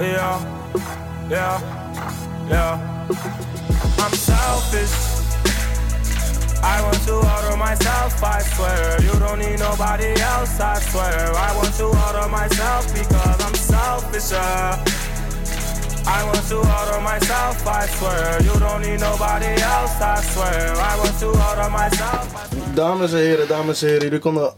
Yeah, yeah, yeah. I'm selfish. I want to order myself, I swear. You don't need nobody else, I swear. I want to order myself because I'm selfish. uh. I want to order myself, I swear. You don't need nobody else, I swear. I want to order myself. I swear. Dames en heren, dames en heren, jullie konden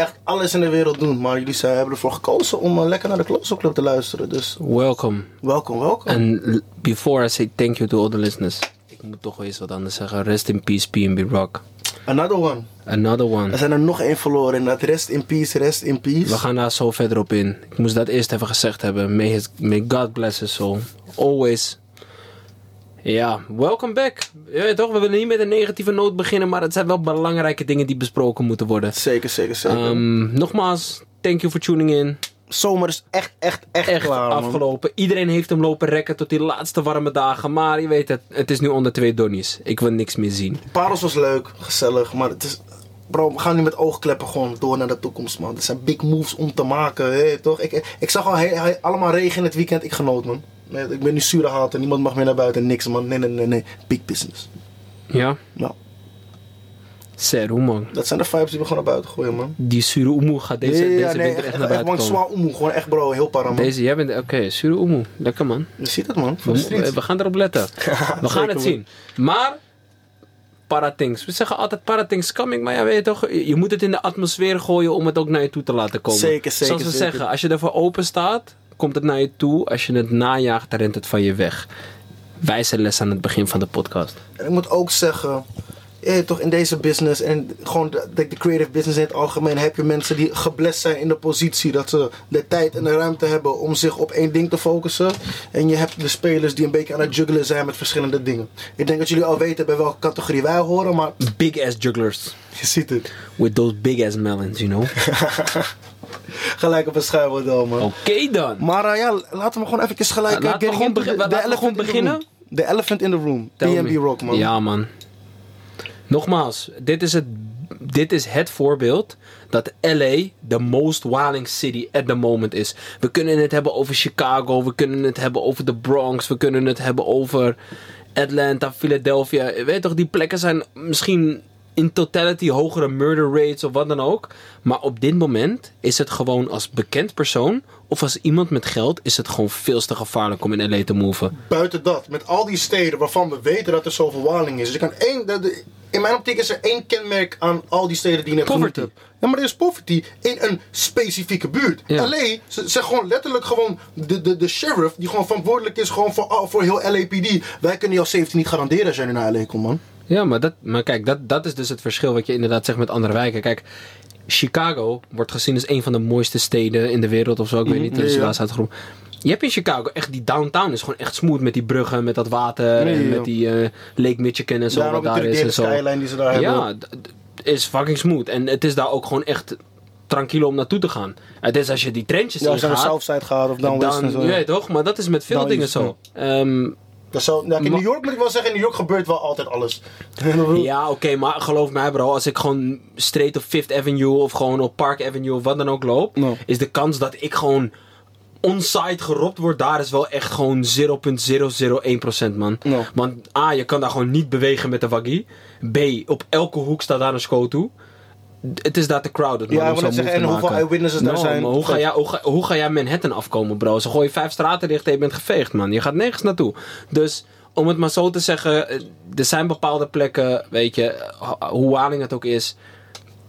echt alles in de wereld doen. Maar jullie zijn, hebben ervoor gekozen om eh, lekker naar de Close Club te luisteren. Dus Welcome. welkom, welkom. And before I say thank you to all the listeners, ik moet toch wel eens wat anders zeggen. Rest in peace, PNB Rock. Another one. Another Er one. zijn er nog één verloren. Inderdaad, rest in peace, rest in peace. We gaan daar zo verder op in. Ik moest dat eerst even gezegd hebben. May, his, may God bless his soul. Always. Ja, welcome back. Weet toch, we willen niet met een negatieve noot beginnen, maar het zijn wel belangrijke dingen die besproken moeten worden. Zeker, zeker, zeker. Ehm, nogmaals, thank you for tuning in. Zomer is echt, echt, echt, Echt klaar, man. afgelopen. Iedereen heeft hem lopen rekken tot die laatste warme dagen. Maar je weet het, het is nu onder twee donnies. Ik wil niks meer zien. Paros was leuk, gezellig, maar het is... Bro, we gaan nu met oogkleppen gewoon door naar de toekomst, man. Er zijn big moves om te maken, hè, toch? Ik, ik zag al he- he- allemaal regen in het weekend, ik genoot, man. Ik ben nu zure haat en niemand mag meer naar buiten, niks, man. Nee, nee, nee, nee. Big business. Ja? Nou, Seru man. dat zijn de vibes die we gewoon naar buiten gooien, man. Die Suru Umu gaat deze, ja, deze nee, winter echt naar echt, buiten gewoon komen. zwaar oemoe, gewoon echt, bro, heel para, man. Deze, jij bent... Oké, Suru Umu. Lekker man. Je ziet het, man, We, gaan erop letten. We gaan Zeker, het man. zien. Maar... Paratings. We zeggen altijd paratings coming, maar ja, weet je toch, je je moet het in de atmosfeer gooien om het ook naar je toe te laten komen. Zeker, zeker, Zoals we zeker. zeggen, als je ervoor open staat, komt het naar je toe. Als je het najaagt, dan rent het van je weg. Wijze les aan het begin van de podcast. En ik moet ook zeggen, toch in deze business en gewoon de, de, de creative business in het algemeen heb je mensen die geblest zijn in de positie dat ze de tijd en de ruimte hebben om zich op één ding te focussen. En je hebt de spelers die een beetje aan het juggelen zijn met verschillende dingen. Ik denk dat jullie al weten bij welke categorie wij horen, maar Big ass jugglers. Je ziet het. With those big ass melons, you know. Gelijk op een schuilmodel, man. Oké dan. Maar eh, ja, laten we gewoon even gelijk laten we getting gewoon begin- the- laten we elephant gewoon in the beginnen. room. De elephant in the room. Me. Rock, man. Ja, man. Nogmaals, dit is, het, dit is het voorbeeld dat LA de most wilding city at the moment is. We kunnen het hebben over Chicago, we kunnen het hebben over de Bronx, we kunnen het hebben over Atlanta, Philadelphia. Je Weet toch, die plekken zijn misschien in totality hogere murder rates of wat dan ook. Maar op dit moment is het gewoon als bekend persoon of als iemand met geld is het gewoon veel te gevaarlijk om in LA te moven. Buiten dat, met al die steden waarvan we weten dat er zoveel waling is. Dus je kan één, de- de- in mijn optiek is er één kenmerk aan al die steden die je net Poverty. hebt. Ja, maar er is poverty in een specifieke buurt. Ja. LA, ze zijn gewoon letterlijk gewoon de, de, de sheriff die gewoon verantwoordelijk is gewoon voor, al- voor heel LAPD. Wij kunnen jou 17 niet garanderen als jij nu naar LA komt, man. Ja, maar, dat, maar kijk, dat, dat is dus het verschil wat je inderdaad zegt met andere wijken. Kijk, Chicago wordt gezien als een van de mooiste steden in de wereld of zo. Ik weet niet, ja, dus ja. het groen. Je hebt in Chicago echt die downtown is gewoon echt smooth met die bruggen, met dat water Nee, en ja. met die eh, Lake Michigan en zo Daarom wat daar is en de zo. skyline die ze daar hebben. Ja, d- d- is fucking smooth. En het is daar ook gewoon echt tranquilo om naartoe te gaan. Het is als je die trendjes Ja, in als je naar de Southside gaat of en dan, zo. weet toch, maar dat is met veel dingen zo. Ehm, Dat zou, ja, in New York moet ik wel zeggen, in New York gebeurt wel altijd alles. Ja, oké, maar geloof mij bro, als ik gewoon straight op Fifth Avenue of gewoon op Park Avenue of wat dan ook loop, No. is de kans dat ik gewoon onsite geropt word, daar is wel echt gewoon 0,001% man. No. Want A, je kan daar gewoon niet bewegen met de waggie. B, op elke hoek staat daar een scoto. Het is daar te crowded Ja, net zeggen, en hoeveel eyewitnesses daar No, zijn. maar hoe ga, jij, hoe, ga, hoe ga jij Manhattan afkomen bro? Ze gooien vijf straten dicht en je bent geveegd man. Je gaat nergens naartoe. Dus om het maar zo te zeggen, eh, er zijn bepaalde plekken, weet je, ho- hoe waling het ook is.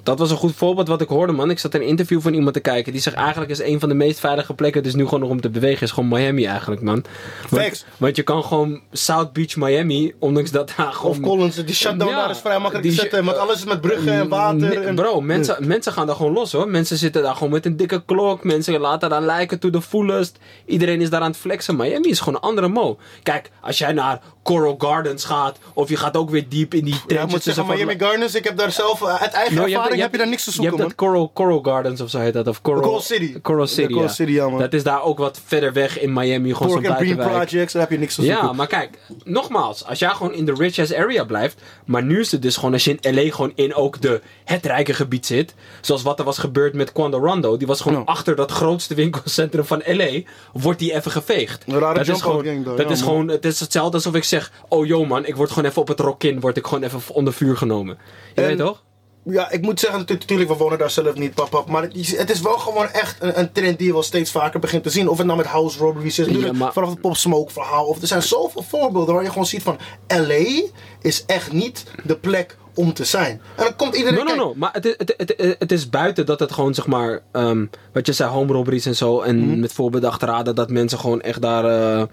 Dat was een goed voorbeeld wat ik hoorde, man. Ik zat een interview van iemand te kijken. Die zegt eigenlijk is een van de meest veilige plekken. Dus nu gewoon nog om te bewegen. Is gewoon Miami eigenlijk, man. Want, Facts. want je kan gewoon South Beach, Miami. Ondanks dat daar gewoon. Of Collins, die shutdown Ja, daar is vrij makkelijk die te zetten. Want alles is met bruggen en water. En... Bro, mensen, mensen gaan daar gewoon los hoor. Mensen zitten daar gewoon met een dikke klok. Mensen laten daar lijken to the fullest. Iedereen is daar aan het flexen. Miami is gewoon een andere mo. Kijk, als jij naar Coral Gardens gaat. Of je gaat ook weer diep in die Ja, ik trenches moet zeggen, tussen Miami Gardens, ik heb daar zelf, uh, uit eigen No, ervaring heb je daar niks te Je zoeken, hebt man. dat Coral, Coral Gardens of zo heet dat. Of Coral, Coral City. Coral City, Coral ja. City, ja, man. Dat is daar ook wat verder weg in Miami. Gewoon Pork and Green. Projects, daar heb je niks te zoeken. Ja, maar kijk, nogmaals, als jij gewoon in de rich ass area blijft, maar nu is het dus gewoon als je in LA gewoon in ook de het rijke gebied zit, zoals wat er was gebeurd met Quando Rondo, die was gewoon Ja. achter dat grootste winkelcentrum van LA, wordt die even geveegd. Een rare dat is gewoon, gang dat ja, is man. gewoon, het is hetzelfde alsof ik zeg, oh yo man, ik word gewoon even op het rokin, word ik gewoon even onder vuur genomen. Je En- weet toch? Ja, ik moet zeggen, natu- natuurlijk, we wonen daar zelf niet, pap, pap. Maar het, het is wel gewoon echt een, een trend die je wel steeds vaker begint te zien. Of het nou met house robberies is, maar- vanaf het Pop Smoke verhaal. Of er zijn zoveel voorbeelden waar je gewoon ziet van... LA is echt niet de plek om te zijn. En dan komt iedereen... No, no, kijk. Maar het, is- het, het, het is buiten dat het gewoon, zeg maar, ehm, wat je zei, home robberies en zo. En Mhm. met voorbedachte raden dat mensen gewoon echt daar, eh,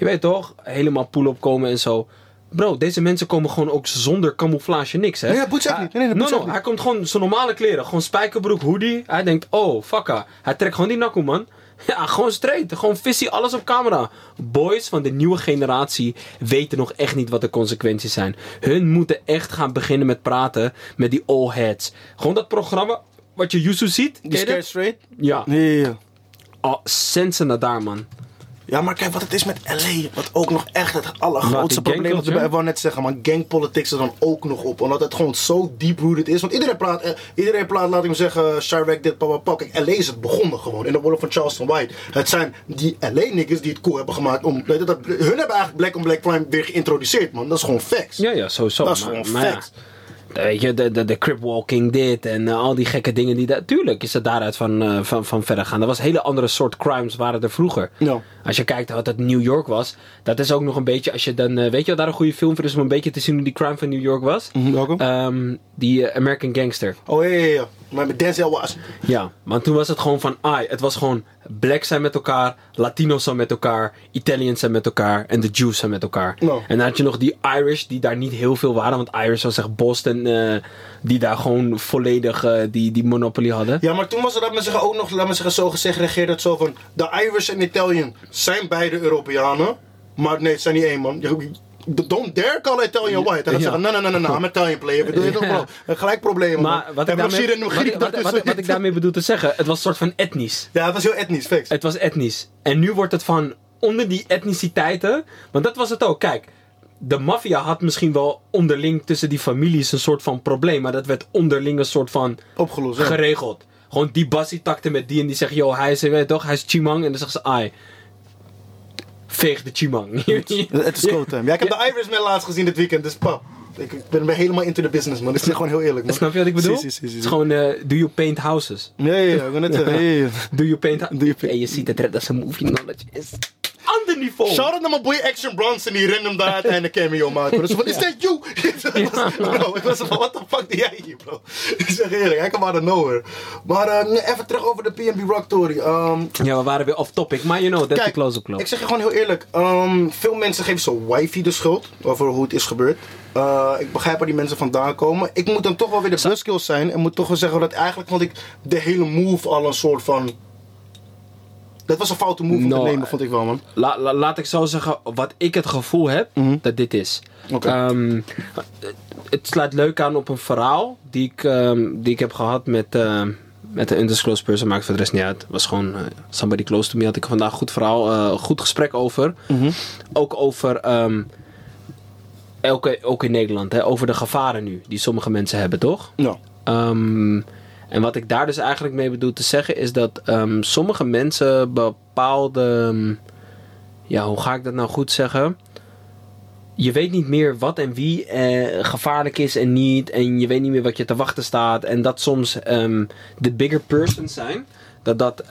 je weet toch, helemaal poel op komen en zo. Bro, deze mensen komen gewoon ook zonder camouflage niks, hè? Nee, dat moet echt niet. Nee, nee, dat no, no, echt hij komt gewoon zijn normale kleren. Gewoon spijkerbroek, hoodie. Hij denkt, oh, fucka. Hij trekt gewoon die nakkoe, man. Ja, gewoon straight. Gewoon visie, alles op camera. Boys van de nieuwe generatie weten nog echt niet wat de consequenties zijn. Hun moeten echt gaan beginnen met praten met die all heads. Gewoon dat programma wat je Yusu ziet. Die? Straight? Ja. Ja, ja, ja. Oh, sensen naar daar, man. Ja, maar kijk wat het is met LA. Wat ook nog echt het allergrootste probleem is. Ik wou net zeggen, maar gangpolitics er dan ook nog op. Omdat het gewoon zo deep-rooted is. Want iedereen praat, eh, iedereen praat laat ik me zeggen, Chirac dit, papa, papa. Kijk, LA is het begonnen gewoon. In de woorden van Charleston White. Het zijn die LA-niggers die het cool hebben gemaakt. Om, je, dat, hun hebben eigenlijk Black on Black Crime weer geïntroduceerd, man. Dat is gewoon facts. Ja, ja, sowieso. Dat is maar, gewoon maar ja, facts. Weet je, de, de, de cripwalking dit en eh, al die gekke dingen die daar... Tuurlijk is het daaruit van, eh, van, van verder gaan. Er was hele andere soort crimes waren er vroeger. Ja. Als je kijkt wat het New York was, dat is ook nog een beetje als je dan... eh, weet je wat daar een goede film voor is om een beetje te zien hoe die crime van New York was? Ehm, die American Gangster. Oh, ja, ja, ja. Maar met Denzel Washington. Ja, want toen was het gewoon van, ai, het was gewoon blacks zijn met elkaar, Latino's zijn met elkaar, Italians zijn met elkaar en de Jews zijn met elkaar. En dan had je nog die Irish, die daar niet heel veel waren, want Irish was echt Boston, eh, die daar gewoon volledig eh, die, die monopolie hadden. Ja, maar toen was er, laat me zeggen, ook nog, laat me zeggen, zo gesegregeerd dat zo van... De Irish en Italian zijn beide Europeanen. Maar nee, het zijn niet één, man. Don't dare call Italian white. Hij gaat Ja. zeggen, nee, nee, nee, nee, I'm Italian player. Bedoel je? Ja. Gelijk problemen, Maar wat ik, En daarmee, en wat, wat, wat, daartussen. wat ik daarmee bedoel te zeggen, het was een soort van etnisch. Ja, het was heel etnisch, facts. Het was etnisch. En nu wordt het van onder die etniciteiten. Want dat was het ook. Kijk, de maffia had misschien wel onderling tussen die families een soort van probleem. Maar dat werd onderling een soort van Opgelost, geregeld. Gewoon die bassie takte met die en die zegt, yo, hij is, weet toch, hij is Chimang. En dan zeggen ze, ai, veeg de Chimang. Het is go time. Ja, ik heb de Irishman laatst gezien dit weekend, dus pap. Ik ik ben helemaal into the business, man. Ik zeg gewoon heel eerlijk, man. Snap je wat ik bedoel? Het is gewoon, eh, do you paint houses? Ja, ja, ja. Net. Do you paint... Do you paint- En je ziet het, dat is een movie knowledge is ander niveau. Shout out naar mijn boy Action Bronson die random daar uiteindelijk cameo maakt. Dus van, is dat you? Ik bro, ik was van, what the fuck doe jij hier, bro? Ik zeg eerlijk, hij kwam out of nowhere. Maar nee, even terug over de PNB Rock Story. Ehm, Ja, we waren weer off topic, maar you know, that's the close-up club. ik zeg je gewoon heel eerlijk. ehm, veel mensen geven zo wifi de schuld over hoe het is gebeurd. Eh, ik begrijp waar die mensen vandaan komen. Ik moet dan toch wel weer de buskills zijn. En moet toch wel zeggen dat eigenlijk vond ik de hele move al een soort van... Dat was een foute move om No, te nemen, vond ik wel, man. La- la- laat ik zo zeggen, wat ik het gevoel heb, dat dit is. Mhm. Oké. Ehm, het sluit leuk aan op een verhaal die ik, ehm, die ik heb gehad met, ehm, met een undisclosed person. Maakt voor de rest niet uit. Het was gewoon eh, somebody close to me. Had ik vandaag een goed verhaal, eh, goed gesprek over. Mhm. Ook over, ehm, elke, ook in Nederland, hè, over de gevaren nu die sommige mensen hebben, toch? Ja. En wat ik daar dus eigenlijk mee bedoel te zeggen is dat ehm, sommige mensen bepaalde. ehm, ja, hoe ga ik dat nou goed zeggen? Je weet niet meer wat en wie eh, gevaarlijk is en niet. En je weet niet meer wat je te wachten staat. En dat soms ehm, de bigger persons zijn. Dat dat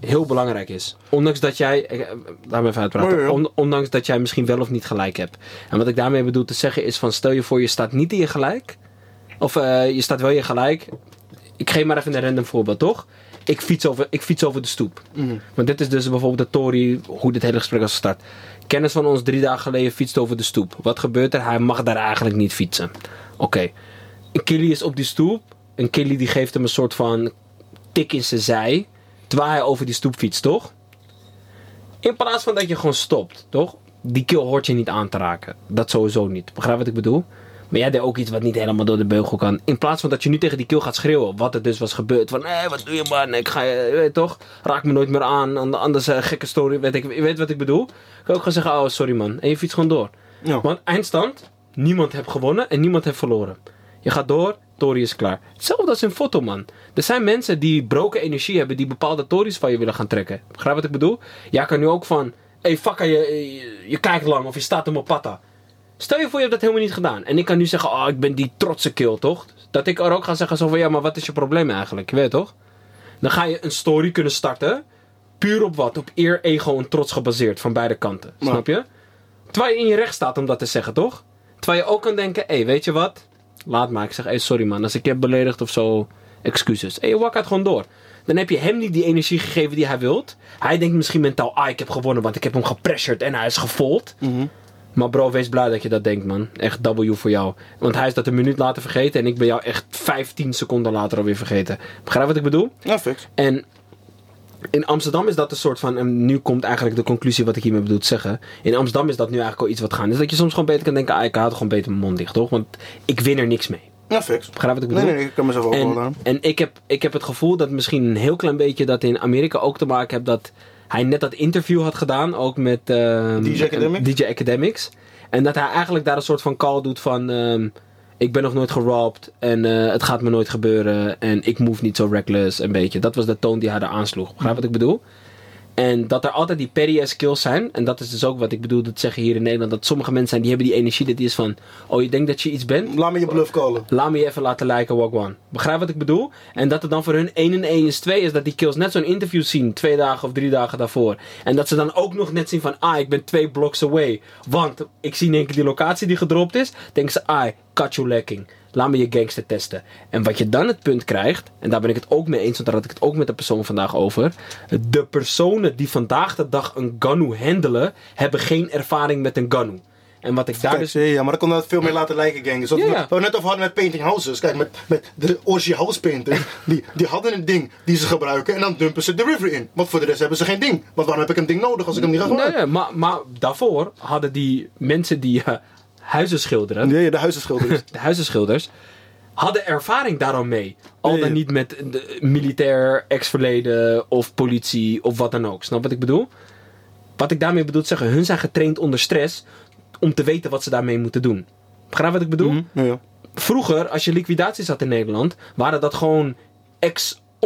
heel belangrijk is. Ondanks dat jij. eh, laat me even uitpraten. On- ondanks dat jij misschien wel of niet gelijk hebt. En wat ik daarmee bedoel te zeggen is: van stel je voor, je staat niet in je gelijk. Of eh, je staat wel in je gelijk. Ik geef maar even een random voorbeeld, toch? Ik fiets over, ik fiets over de stoep. Want dit is dus bijvoorbeeld de Tory, hoe dit hele gesprek was gestart. Kennis van ons drie dagen geleden fietst over de stoep. Wat gebeurt er? Hij mag daar eigenlijk niet fietsen. Oké. Een Killy is op die stoep. Een Killy die geeft hem een soort van tik in zijn zij. Terwijl hij over die stoep fietst, toch? In plaats van dat je gewoon stopt, toch? die kill hoort je niet aan te raken. Dat sowieso niet. Begrijp wat ik bedoel? Maar jij deed ook iets wat niet helemaal door de beugel kan. In plaats van dat je nu tegen die kill gaat schreeuwen. Wat er dus was gebeurd. Van, hé, wat doe je man? Ik ga je, je weet toch? Raak me nooit meer aan. an- Anders een gekke story. Weet ik, je weet wat ik bedoel? Ik kan ook gewoon zeggen, oh sorry man. En je fietst gewoon door. Ja. Want eindstand, niemand heeft gewonnen en niemand heeft verloren. Je gaat door, Tory is klaar. Hetzelfde als in foto, man. Er zijn mensen die broken energie hebben, die bepaalde tories van je willen gaan trekken. Begrijp wat ik bedoel? Jij kan nu ook van, hé hey, fucker, je, je, je kijkt lang of je staat op mijn patta. Stel je voor, je hebt dat helemaal niet gedaan. En ik kan nu zeggen, oh, ik ben die trotse kill, toch? Dat ik er ook ga zeggen zo van, ja, maar wat is je probleem eigenlijk? Je weet toch? Dan ga je een story kunnen starten. Puur op wat? Op eer, ego en trots gebaseerd. Van beide kanten. Snap je? Terwijl je in je recht staat om dat te zeggen, toch? Terwijl je ook kan denken, hé, hey, weet je wat? Laat maar. Ik zeg, hey, sorry man. Als ik je heb beledigd of zo, excuses. En je wakkert gewoon door. Dan heb je hem niet die energie gegeven die hij wilt. Hij denkt misschien mentaal, ah, ik heb gewonnen, want ik heb hem gepressured en hij is gefold. Maar bro, wees blij dat je dat denkt, man. Echt W voor jou. Want hij is dat een minuut later vergeten en ik ben jou echt 15 seconden later alweer vergeten. Begrijp wat ik bedoel? Ja, fix. En in Amsterdam is dat een soort van. En nu komt eigenlijk de conclusie wat ik hiermee bedoel te zeggen. In Amsterdam is dat nu eigenlijk al iets wat gaan. Is dat je soms gewoon beter kan denken: ah, ik haal gewoon beter mijn mond dicht, toch? Want ik win er niks mee. Ja, fix. Begrijp wat ik bedoel? Nee, nee, ik kan mezelf ook wel En, aan. en ik, heb, ik heb het gevoel dat misschien een heel klein beetje dat in Amerika ook te maken heeft dat hij net dat interview had gedaan, ook met ehm, DJ Academics? DJ Academics. En dat hij eigenlijk daar een soort van call doet van ehm, ik ben nog nooit gerobbed en eh, het gaat me nooit gebeuren en ik move niet zo reckless een beetje. Dat was de toon die hij daar aansloeg. Begrijp wat ik bedoel? En dat er altijd die petty skills zijn. En dat is dus ook wat ik bedoelde te zeggen hier in Nederland. Dat sommige mensen zijn die hebben die energie. Dat die is van. Oh, je denkt dat je iets bent. Laat me je bluff callen. Laat me je even laten lijken, walk one. Begrijp wat ik bedoel? En dat het dan voor hun 1 en 1 is 2 is dat die kills net zo'n interview zien. Twee dagen of drie dagen daarvoor. En dat ze dan ook nog net zien van. Ah, ik ben twee blocks away. Want ik zie in één keer die locatie die gedropt is. Denken ze, ah, cut you lacking. Laat me je gangster testen. En wat je dan het punt krijgt. En daar ben ik het ook mee eens. Want daar had ik het ook met de persoon vandaag over. De personen die vandaag de dag een Ganu handelen. Hebben geen ervaring met een Ganu. En wat ik daar dus ja, maar dan kon dat veel meer laten lijken, gang. Dus Ja, we, we net over hadden met painting houses. Kijk, met, met de original house painters, die, die hadden een ding die ze gebruiken en dan dumpen ze de river in. Want voor de rest hebben ze geen ding. Want waarom heb ik een ding nodig als ik hem niet ga gebruiken? nee, maar, maar daarvoor hadden die mensen die eh, huizen schilderen, Nee, de huizenschilders. de huizenschilders, hadden ervaring daarom mee. Al dan niet met de militair, ex-verleden of politie of wat dan ook. Snap wat ik bedoel? Wat ik daarmee bedoel zeggen, hun zijn getraind onder stress om te weten wat ze daarmee moeten doen. Begrijp wat ik bedoel? ja, ja. Vroeger, als je liquidaties had in Nederland, waren dat gewoon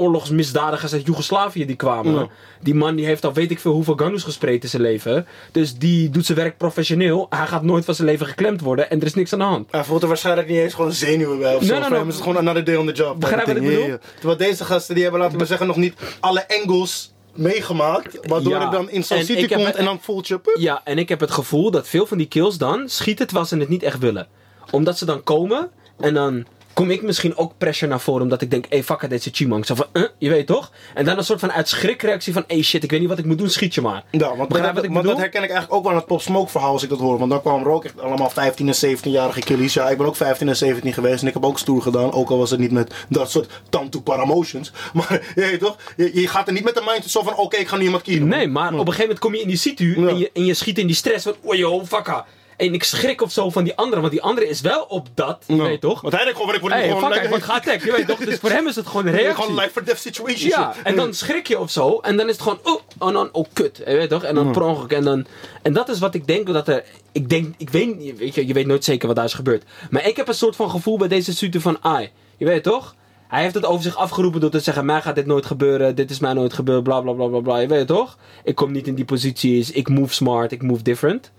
ex-oorlogsmisdadigers uit Joegoslavië die kwamen. Ja. Die man die heeft al weet ik veel hoeveel ganus gespreid in zijn leven. Dus die doet zijn werk professioneel. Hij gaat nooit van zijn leven geklemd worden en er is niks aan de hand. Hij voelt er waarschijnlijk niet eens gewoon zenuwen bij of Nee, zo. nee, nee. hem is het gewoon another day on the job. Begrijp wat ik bedoel? Terwijl deze gasten, die hebben, laten we zeggen, nog niet alle angles meegemaakt. Waardoor Ja. het dan in zo'n city ik komt het- en dan voelt je... pup. Ja, en ik heb het gevoel dat veel van die kills dan schieten terwijl ze het niet echt willen. Omdat ze dan komen en dan kom ik misschien ook pressure naar voren. Omdat ik denk, hey fuck it, deze Chimang. Zo van, eh, je weet toch? En dan een soort van uit schrikreactie van, hey shit, ik weet niet wat ik moet doen, schiet je maar. Ja, want, Begrijp dat, wat ik want dat herken ik eigenlijk ook wel aan het Pop Smoke verhaal als ik dat hoor. Want dan kwamen er ook echt allemaal 15 en 17-jarige killies. Ja, ik ben ook 15 en 17 geweest en ik heb ook stoer gedaan. Ook al was het niet met dat soort tanto paramotions. Maar je weet toch, je, je gaat er niet met de mindset zo van oké, ik ga nu iemand killen. Nee, maar op een gegeven moment kom je in die situ en, je, en je schiet in die stress van, oh yo, fucka. En ik schrik of zo van die andere, want die andere is wel op dat, je Ja. weet toch? Want hij denkt gewoon, ik word Hey, gewoon fuck, ik lekker... word geattackt, je weet toch? Dus voor hem is het gewoon een reactie. Gewoon life or death situation. Ja, en dan schrik je of zo. En dan is het gewoon, oh, oh, dan, oh kut. Je weet toch? En dan per ongeluk. En, dan, en dat is wat ik denk dat er. Ik denk, ik weet, niet, weet je, je weet nooit zeker wat daar is gebeurd. Maar ik heb een soort van gevoel bij deze studie van, ai, je weet toch? Hij heeft het over zich afgeroepen door te zeggen: Mij gaat dit nooit gebeuren, dit is mij nooit gebeurd, bla bla bla bla bla. Je weet toch? Ik kom niet in die posities, ik move smart, ik move different.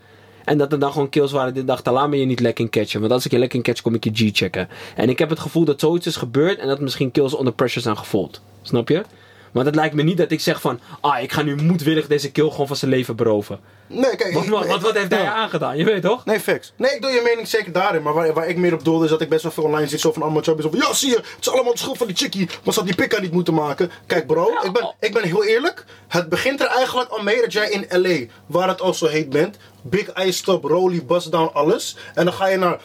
En dat er dan gewoon kills waren die dachten, laat me je niet lekker catchen. Want als ik je lekker catch, kom ik je G checken. En ik heb het gevoel dat zoiets is gebeurd en dat misschien kills onder pressure zijn gevolgd. Snap je? Want het lijkt me niet dat ik zeg van, ah, ik ga nu moedwillig deze kill gewoon van zijn leven beroven. Nee, kijk... Wat, wat, wat, wat heeft hij Ja. aangedaan? Je weet toch? Nee, facts. Nee, ik doe je mening zeker daarin. Maar waar, waar ik meer op doelde is dat ik best wel veel online zie. Zo van allemaal chubbies. Van, ja, zie je, het is allemaal de schuld van die chickie. Maar ze had die pikka niet moeten maken. Kijk bro, ik, ben, ik ben heel eerlijk. Het begint er eigenlijk al mee dat jij in LA, waar het al zo heet bent. Big Ice Stop, Rolly, Bust Down, alles. En dan ga je naar...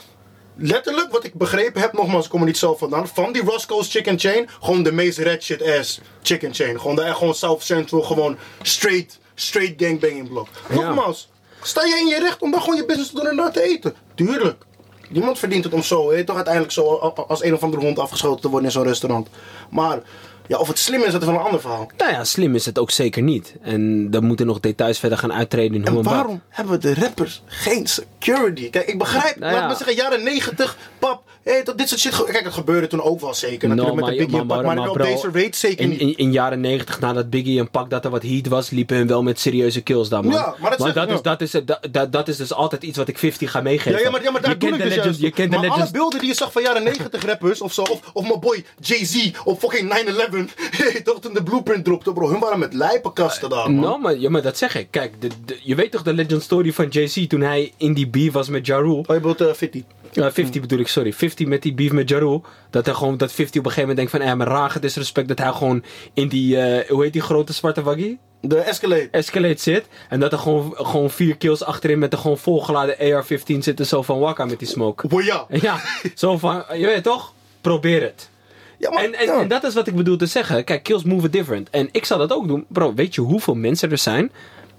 Letterlijk, wat ik begrepen heb, nogmaals, ik kom er niet zelf vandaan. Van die Roscoe's Chicken Chain, gewoon de meest red shit ass chicken chain. Gewoon, de, gewoon South Central, gewoon straight, straight gangbanging blok. Nogmaals, Sta je in je recht om dan gewoon je business te doen en daar te eten? Tuurlijk. Niemand verdient het om zo, toch uiteindelijk zo als een of andere hond afgeschoten te worden in zo'n restaurant. Maar ja, of het slim is, dat is wel een ander verhaal. Nou ja, slim is het ook zeker niet. En dan moeten nog details verder gaan uittreden in hoe En en wat. waarom hebben de rappers geen security? Kijk, ik begrijp, Nou laat ja. me zeggen, jaren 90, pap, hé, dat dit soort shit. Kijk, het gebeurde toen ook wel zeker. No, Natuurlijk met maar- de Biggie en maar- Pac, maar, maar op bro, deze rate zeker In, niet. in, in jaren 90, nadat Biggie en Pac dat er wat heat was, liepen hun wel met serieuze kills daar, man. Ja, maar dat dat, is, dat, is, dat, dat, dat is dus altijd iets wat ik 50 ga meegeven. Ja, ja, maar, ja, maar daar je doe ik de dus legends, je kent de maar alle legends. beelden die je zag van jaren 90 rappers of zo, of, of mijn boy Jay-Z op fucking 9-11, hey, toch toen de blueprint dropte, bro. Hun waren met lijpenkasten daar, man. Nou, maar, ja, maar dat zeg ik. Kijk, de, de- je weet toch de legend story van Jay-Z toen hij in die beef was met Ja Rule? Oh, je bedoelt eh, 50. Ja, 50 bedoel ik, sorry. 50 met die beef met Ja Rule. Dat, hij gewoon, dat 50 op een gegeven moment denkt van... Eh, maar rage disrespect dat hij gewoon in die... eh, hoe heet die grote zwarte waggie? De Escalade. Escalate zit. En dat er gewoon, gewoon vier kills achterin met een gewoon volgeladen AR-15 zitten. Zo van wakka met die smoke. Boy, ja. Ja, zo van... Je weet toch? Probeer het. Ja, maar, En, en, ja. en dat is wat ik bedoel te zeggen. Kijk, kills move different. En ik zal dat ook doen. Bro, weet je hoeveel mensen er zijn?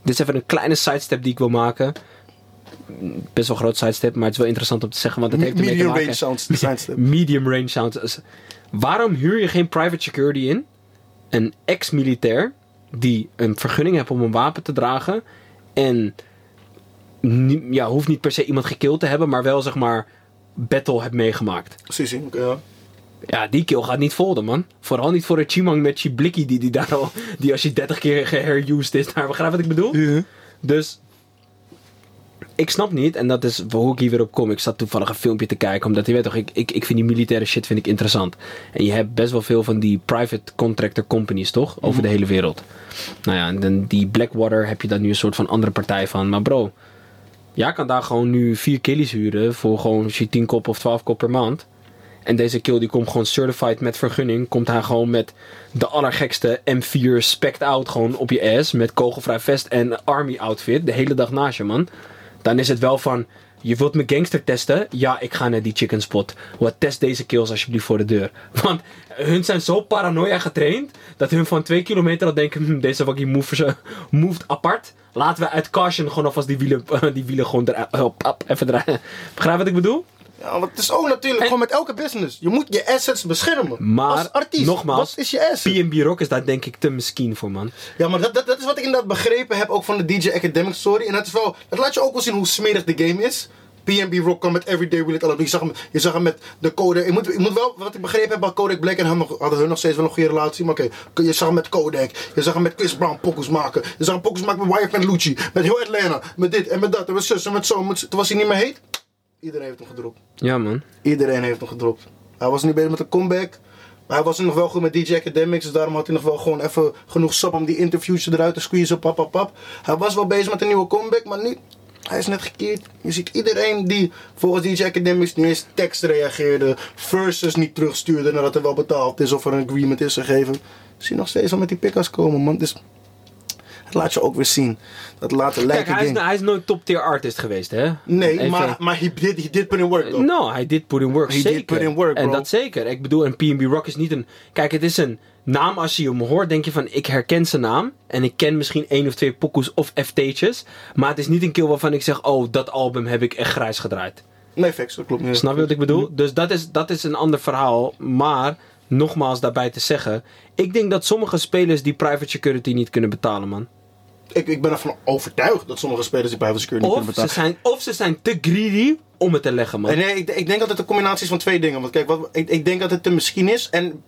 Dit is even een kleine sidestep die ik wil maken. Best wel groot sidestep, maar het is wel interessant om te zeggen. Want het heeft ermee te Medium maken. range sounds, sidestep. Medium range sounds. Waarom huur je geen private security in? Een ex-militair die een vergunning heeft om een wapen te dragen. En ja, hoeft niet per se iemand gekild te hebben, maar wel zeg maar battle hebt meegemaakt. Oké, ja. Ja, die kill gaat niet folden, man. Vooral niet voor een Chimang met Chiblikkie die, die daar al... Die als je 30 keer geherused is. Daar, begrijp wat ik bedoel? Dus... Ik snap niet, en dat is hoe ik hier weer op kom. Ik zat toevallig een filmpje te kijken, omdat je weet toch, ik, ik, ik vind die militaire shit vind ik interessant. En je hebt best wel veel van die private contractor companies, toch? Over de hele wereld. Nou ja, en dan die Blackwater heb je dan nu een soort van andere partij van. Maar bro, jij kan daar gewoon nu vier killies huren voor gewoon als je 10 kop of 12 kop per maand. En deze kill die komt gewoon certified met vergunning. Komt hij gewoon met de allergekste M4 spect out gewoon op je ass. Met kogelvrij vest en army outfit. De hele dag naast je man. Dan is het wel van... Je wilt me gangster testen? Ja, ik ga naar die chicken spot. Wat test deze kills alsjeblieft voor de deur. Want hun zijn zo paranoia getraind. Dat hun van twee kilometer al denken... "Hm, deze wakkie move, moved apart. Laten we uit caution gewoon alvast die wielen, die wielen gewoon eruit. Op, op, even draaien. Begrijp wat ik bedoel? Ja, want het is ook natuurlijk gewoon met elke business. Je moet je assets beschermen. Maar, Als artiest, nogmaals, wat is je asset? PNB Rock is daar denk ik te misschien voor, man. Ja, maar dat, dat, dat is wat ik inderdaad begrepen heb ook van de DJ Academic Story. En dat, is wel, dat laat je ook wel zien hoe smerig de game is. PNB Rock kwam met Everyday Will It All. Je zag hem, je zag hem met de code. Je moet, je moet wel, wat ik begrepen heb, bij Kodak Black en hem nog, hadden hun nog steeds wel een goede relatie. Maar oké, je zag hem met Kodak. Je zag hem met Chris Brown pokus maken. Je zag hem pokus maken met Wyeth en Lucci. Met heel Atlanta. Met dit en met dat. En met zus en met zo. Met, toen was hij niet meer heet. Iedereen heeft hem gedropt. Ja, man. Iedereen heeft hem gedropt. Hij was niet bezig met een comeback. Maar hij was nog wel goed met DJ Academics. Dus daarom had hij nog wel gewoon even genoeg sap om die interviews eruit te squeezen. Pap, pap, pap. Hij was wel bezig met een nieuwe comeback. Maar nu, hij is net gekeerd. Je ziet iedereen die volgens DJ Academics niet eens tekst reageerde. Versus niet terugstuurde nadat er wel betaald is of er een agreement is gegeven. Zie je nog steeds wel met die pickers komen, man. Dus het laat je ook weer zien. Dat laat een Kijk, lijken hij is, hij is nooit top tier artist geweest, hè? Nee, Even- maar, maar he, did, he did put in work, though. No, hij did put in work, He did put in work, en bro. dat zeker. Ik bedoel, een PNB Rock is niet een... Kijk, het is een naam als je hem hoort, denk je van... Ik herken zijn naam. En ik ken misschien één of twee pokoes of FT'tjes. Maar het is niet een kill waarvan ik zeg... Oh, dat album heb ik echt grijs gedraaid. Nee, facts, dat klopt niet. Snap je wat ik bedoel? Dus dat is, dat is een ander verhaal. Maar, nogmaals daarbij te zeggen... Ik denk dat sommige spelers die private security niet kunnen betalen, man. Ik, ik ben ervan overtuigd dat sommige spelers die private security niet Of kunnen ze, betalen. zijn, of ze zijn te greedy om het te leggen, man. En nee, ik, ik denk dat het een combinatie is van twee dingen. Want kijk, wat, ik, ik denk dat het te misschien is. En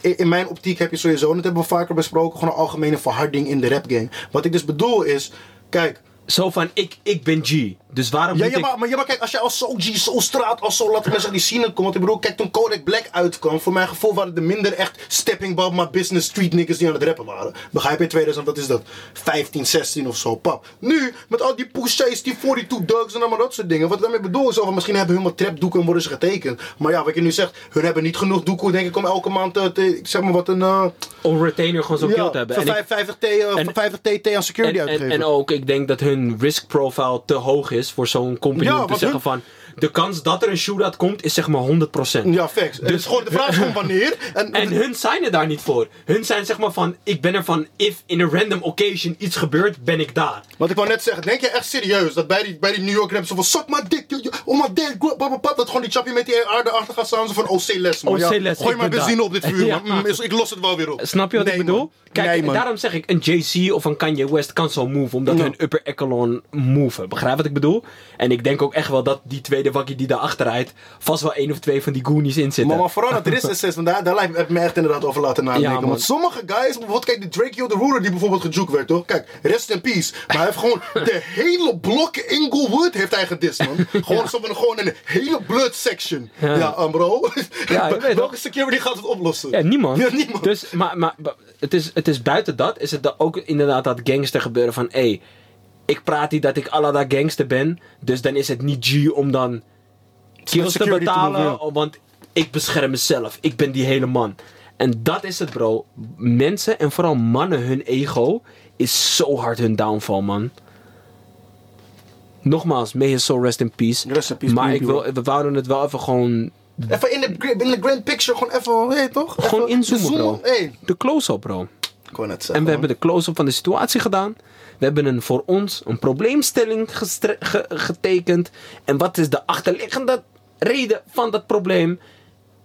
in mijn optiek heb je sowieso, en dat hebben we vaker besproken, gewoon een algemene verharding in de rap game. Wat ik dus bedoel is, kijk, Zo van, ik, ik ben G. Dus waarom Ja, moet ja, ik... maar, maar, ja, maar kijk, als je als zo G, zo straat, als zo, laten zeggen, die scene komt. Ik bedoel, kijk, toen Kodak Black uitkwam, voor mijn gevoel waren er minder echt stepping bob, maar business street niggas die aan het rappen waren. Begrijp je? In 2000, wat is dat? 15, 16 of zo, pap. Nu, met al die pushers, die 42 dugs en allemaal dat soort dingen. Wat ik daarmee bedoel is, over misschien hebben hun wat trapdoeken en worden ze getekend. Maar ja, wat je nu zegt, hun hebben niet genoeg doekoe, denk ik, om elke maand, eh, te, zeg maar wat een... eh om retainer gewoon zo'n ja, te hebben. voor En, ik- 50 T, eh, en- 50 TT aan security en, en, uitgeven. en ook, ik denk dat hun risk profile te hoog is voor zo'n company Ja, om te zeggen hun- van... de kans dat er een shootout komt is zeg maar 100%. Ja, facts. Dus, Dus- gewoon, de vraag is gewoon wanneer. En, En hun zijn er daar niet voor. Hun zijn zeg maar van, ik ben er van, if in a random occasion iets gebeurt, ben ik daar. Wat ik wou net zeggen, denk je echt serieus dat bij die, bij die New York rap zo van dick, yo, yo, oh my dick, pap, pap, pap, dat gewoon die chappie met die aarde achter gaat staan zo van OC les man. OC Ja, les, gooi maar ben benzine daar. op dit vuur Ja. man. Mm, ik los het wel weer op. Snap je wat Nee, ik bedoel? man. Kijk, Nee, man. daarom zeg ik, een JC of een Kanye West kan zo move, omdat Ja. hun upper echelon move. Begrijp wat ik bedoel? En ik denk ook echt wel dat die tweede wakkie die daarachter rijdt, vast wel één of twee van die Goonies in zitten. Maar, maar vooral dat er is want daar, daar lijkt me echt inderdaad over laten nadenken. Ja, want sommige guys, bijvoorbeeld kijk die Drake the Ruler die bijvoorbeeld gejuke werd toch? Kijk, rest in peace. Maar hij heeft gewoon de hele blok Inglewood heeft hij gedist man. Gewoon, zo van, gewoon een hele blood section. Ja, Ja. um, bro. Ja, Welke security gaat het oplossen? Ja, niemand. Ja, niemand. Dus, maar, maar het, is, het is buiten dat, is het ook inderdaad dat gangster gebeuren van, hé, hey, ik praat niet dat ik Alada gangster ben, dus dan is het niet G om dan kills te betalen, want ik bescherm mezelf, ik ben die hele man. En dat is het bro. Mensen en vooral mannen, hun ego is zo hard hun downfall man. Nogmaals, may his soul rest in peace. Rest in peace, maar ik wil, we wouden het wel even gewoon, Even in de, in de grand picture, gewoon even, toch? gewoon Even inzoomen bro. Hey. De close-up bro. Ik net zeggen. En we man. hebben de close-up van de situatie gedaan. We hebben een, voor ons een probleemstelling ge- getekend. En wat is de achterliggende reden van dat probleem?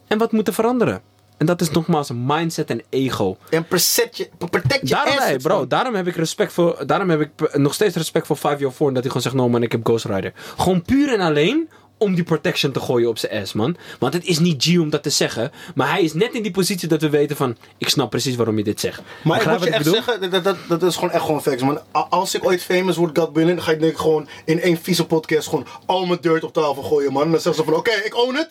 En wat moet er veranderen? En dat is nogmaals mindset en ego. En protect je, protect je Daarom, assets, bro, man. daarom heb ik respect voor. Daarom heb ik nog steeds respect voor 5 4 dat hij gewoon zegt: No man, ik heb Ghost Rider. Gewoon puur en alleen om die protection te gooien op zijn ass, man. Want het is niet G om dat te zeggen. Maar hij is net in die positie dat we weten van: Ik snap precies waarom je dit zegt. Maar ik moet je echt bedoel? zeggen, dat, dat, dat, is gewoon echt gewoon facts, man. Als ik ooit famous word, God binnen, dan ga ik denk ik gewoon in één vieze podcast gewoon al mijn dirt op tafel gooien, man. En dan zeggen ze van, oké, ik own het.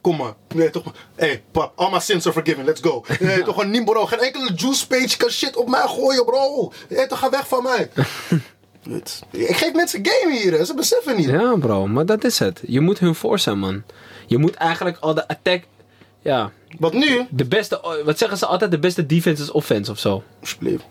Kom maar. Nee, toch. Hé, hey, pap, all my sins are forgiven, let's go. Nee, toch gewoon niet, bro. Geen enkele juice page kan shit op mij gooien, bro. Nee, toch ga weg van mij. Ik geef mensen game hier, ze beseffen niet. Ja, bro, maar dat is het. Je moet hun voor zijn, man. Je moet eigenlijk al de attack. Ja, Wat nu? de beste. Wat zeggen ze altijd? De beste defense is offense of zo. Alsjeblieft.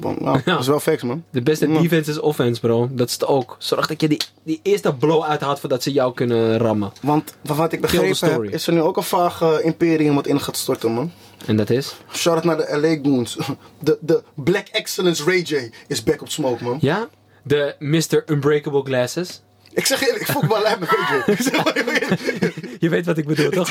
Nou, dat is wel facts, man. De beste Ja. defense is offense, bro. Dat is het ook. Zorg dat je die, die eerste blow uithaalt voordat ze jou kunnen rammen. Want van wat ik begrepen heb, story. is er nu ook een vage imperium wat in gaat storten, man. En dat is? Shout out naar de LA Goons. De, de Black Excellence Ray J is back op smoke, man. Ja? De Mr. Unbreakable Glasses. Ik zeg eerlijk, ik fok wel lijp. Ik eerlijk. Je weet wat ik bedoel, toch?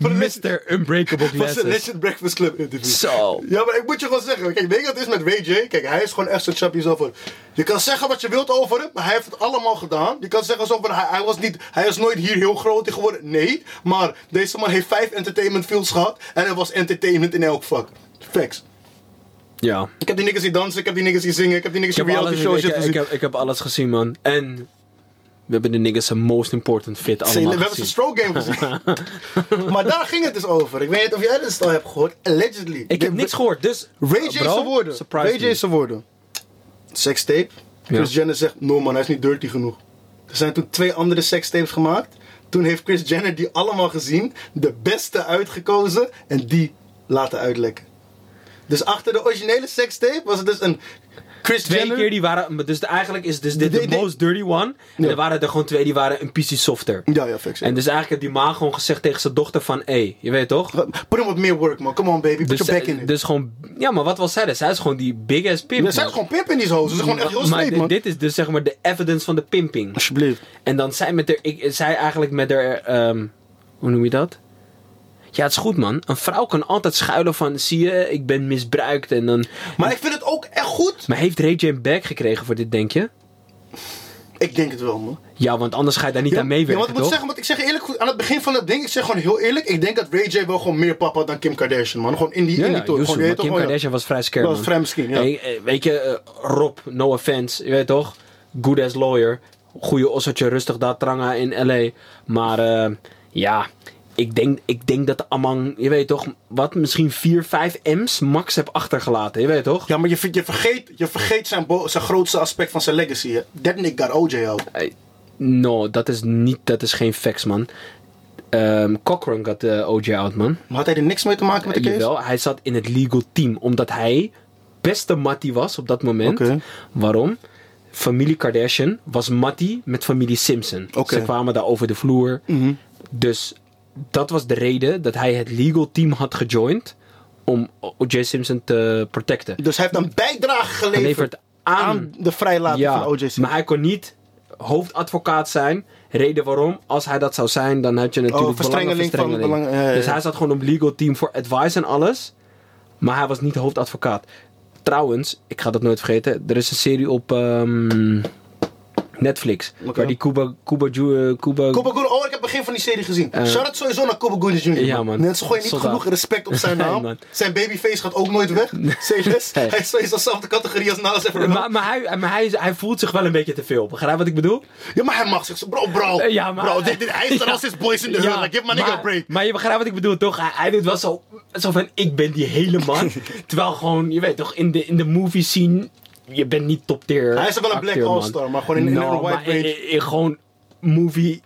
Van Mr. Unbreakable Van Glasses. Legend Breakfast Club interview. Zo. Ja, maar ik moet je gewoon zeggen. Kijk, weet je wat het is met Ray J? Kijk, hij is gewoon echt zo'n chappie zo van... Je kan zeggen wat je wilt over hem, maar hij heeft het allemaal gedaan. Je kan zeggen zo van, hij, hij, was niet, hij is nooit hier heel groot in geworden. Nee, maar deze man heeft vijf entertainment fields gehad. En hij was entertainment in elk vak. Facts. Ja. Ik heb die niggas die dansen, ik heb die niggas die zingen, ik heb die niggas Ik die heb, reality shows ik, ik, gezien. heb, ik heb alles gezien, man. En we hebben de niggas een most important fit We allemaal hebben zijn stroke game gezien. maar daar ging het dus over. Ik weet niet of jij dit al hebt gehoord. Allegedly. Ik heb niks gehoord, dus... Ray J's woorden. Ray. J's woorden. Sextape. Chris Ja. Jenner zegt, no man, hij is niet dirty genoeg. Er zijn toen twee andere sextapes gemaakt. Toen heeft Chris Jenner die allemaal gezien. De beste uitgekozen. En die laten uitlekken. Dus achter de originele sextape was het dus een Chris Twee Jenner. keer die waren... Dus eigenlijk is dus dit De- most dirty one. En Ja. er waren er gewoon twee die waren een PC softer. Ja, ja, facts. En dus eigenlijk heeft die ma gewoon gezegd tegen zijn dochter van... Hé, hey, je weet toch? Put him with meer work, man. Come on, baby. Put Dus, your back in it. dus gewoon... Ja, maar wat was zij? dus? Zij is gewoon die big ass pimp, Ja, zij is man. gewoon pimp in die hoes. Ze is gewoon echt heel maar man. dit is dus zeg maar de evidence van de pimping. Alsjeblieft. En dan zij met haar... Ik, zij eigenlijk met haar... ehm, hoe noem je dat? Ja, het is goed, man. Een vrouw kan altijd schuilen van... Zie je, ik ben misbruikt. En dan... Maar ik vind het ook echt goed. Maar heeft Ray J een bag gekregen voor dit, denk je? Ik denk het wel, man. Ja, want anders ga je daar niet aan ja, meewerken, want ik moet toch? zeggen, want ik zeg eerlijk aan het begin van dat ding, ik zeg gewoon heel eerlijk, ik denk dat Ray J wel gewoon meer papa dan Kim Kardashian, man. Gewoon in die, Ja, in ja, die. Yusuf, Gewoon, je maar weet Kim toch, gewoon, ja. Kardashian was vrij scare, Dat was man. vrij misschien, ja. Hey, eh, weet je, eh, Rob, no offense, je weet toch? Good as lawyer. Goeie ossertje, rustig daar, tranga in L.A. Maar eh, ja, ik denk, ik denk dat de Amang, je weet toch, wat, misschien 4, 5 M's max heb achtergelaten, je weet toch? Ja, maar je, je vergeet, je vergeet zijn, zijn grootste aspect van zijn legacy, hè. That nigga got OJ out. No, dat is niet, dat is geen facts, man. Ehm Cochran got de OJ out, man. Maar had hij er niks mee te maken met de case? Jawel, hij zat in het legal team, omdat hij beste mattie was op dat moment. Waarom? familie Kardashian was Mattie met familie Simpson. Ze kwamen daar over de vloer. Dus dat was de reden dat hij het legal team had gejoind om O.J. Simpson te protecten. Dus hij heeft een bijdrage geleverd Geleverd aan, aan de vrijlating van O.J. Simpson. maar hij kon niet hoofdadvocaat zijn. Reden waarom, als hij dat zou zijn, dan had je natuurlijk Oh, verstrengeling van belangen, ja, ja, ja. Dus hij zat gewoon op legal team voor advice en alles. Maar hij was niet hoofdadvocaat. Trouwens, ik ga dat nooit vergeten. Er is een serie op ehm, Netflix. Waar die Cuba... Cuba, eh, Cuba, Cuba oh, ik begin van die serie gezien. Shout-out sowieso naar Cuba Gooding Jr. Ja, man. Mensen gooien niet Soldaat. genoeg respect op zijn naam. zijn babyface gaat ook nooit weg. Serieus? Nee. Hij is sowieso dezelfde categorie als Nas Everett. maar maar, hij, maar hij, is- hij voelt zich wel een beetje te veel. Begrijp je wat ik bedoel? Ja, maar hij mag zich... Bro, bro. Eh, ja, maar- bro, dit, dit, hij is Ja. als his boys in the hood. Like, give my nigga a break. Maar je begrijpt wat ik bedoel, toch? Hij, hij doet wel zo, zo van, ik ben die hele man. Terwijl gewoon, je weet toch, in de, in de movie scene, je bent niet top tier Hij is wel een black acteur, all-star, maar gewoon in- in No, een white in- range. in- in gewoon movie...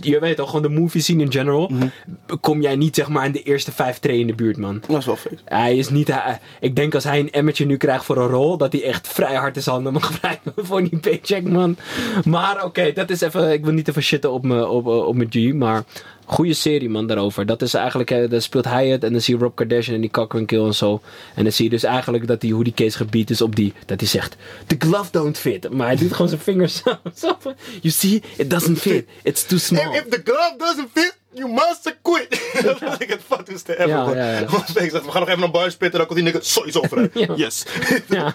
Je weet toch, gewoon de movie scene in general. Mhm. Kom jij niet zeg maar in de eerste vijf tree in de buurt, man. Dat is wel fake. Hij is niet. hij- ik denk als hij een emmertje nu krijgt voor een rol, dat hij echt vrij hard is handen mag gebruiken voor die paycheck, man. Maar oké, dat is even. Ik wil niet even shitten op mijn op, op mijn G, maar goede serie, man, daarover. Dat is eigenlijk. eh, Dan speelt hij het en dan zie je Rob Kardashian en die Cochran Kill en zo. En dan zie je dus eigenlijk dat die hoe die case gebied is op die. Dat hij zegt: The glove don't fit. Maar hij doet gewoon zijn vingers zo. you see, it doesn't fit. It's too small. If, if the glove doesn't fit, you must quit. dat vond ik het fatsoenste ever. Ja, ja, ja. Want ik zeg, we gaan nog even een bar spitten, dan komt die nigga sowieso vrij. Yes. ja.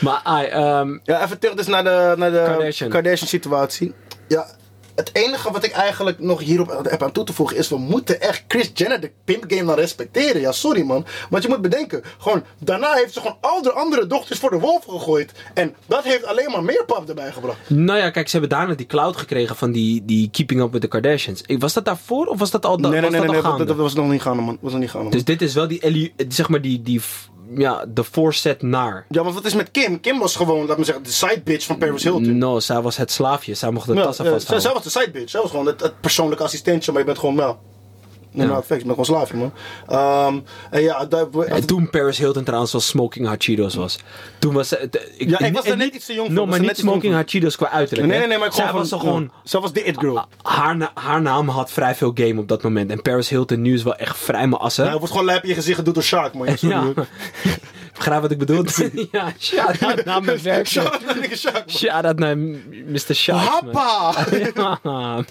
Maar ai, ehm, Ja, even terug dus naar de, naar de Kardashian. Kardashian situatie. Ja, het enige wat ik eigenlijk nog hierop heb aan toe te voegen is... we moeten echt Chris Jenner de pimp game dan respecteren. Ja, sorry man. Want je moet bedenken, gewoon daarna heeft ze gewoon al de andere dochters voor de wolf gegooid. En dat heeft alleen maar meer pap erbij gebracht. Nou ja, kijk, ze hebben daarna die cloud gekregen van die, die Keeping Up with the Kardashians. Ik- Was dat daarvoor of was dat al, da- nee, nee, was nee, dat nee, dat, dat was nog niet gaande man. Was nog niet gaande man. Dus dit is wel die, Ellie- zeg maar die, die, ja, de voorzet naar. Ja, want wat is met Kim? Kim was gewoon, laat me zeggen, de side bitch van Paris Hilton. No, zij was het slaafje. Zij mocht de Ja, tassen eh, vasthouden. zij, zij was de side bitch. Zij was gewoon het, het persoonlijke assistentje, maar je bent gewoon, wel. Nee, nou, facts, je bent gewoon slaafje, man. Ehm, en ja, daar, En toen Paris Hilton trouwens wel Smoking Hot Cheetos was. Toen was ze... Ik, Ja, ik was er net iets te jong voor. No, Ik was maar niet Smoking. Hot Cheetos qua uiterlijk. Nee, nee, nee, maar ik Zij gewoon was van- gewoon... Zij was de it girl. Haar, na- haar naam had vrij veel game op dat moment. En Paris Hilton nu is wel echt vrij mijn assen. Hij wordt gewoon lijp in je gezicht gedoe door Shark, man. Ja, sorry, Ja. hoor. Begrijp wat ik bedoel? ja, shout-out naar mijn werk. Naar Shark. Shout-out naar Mr. Happa! Ja,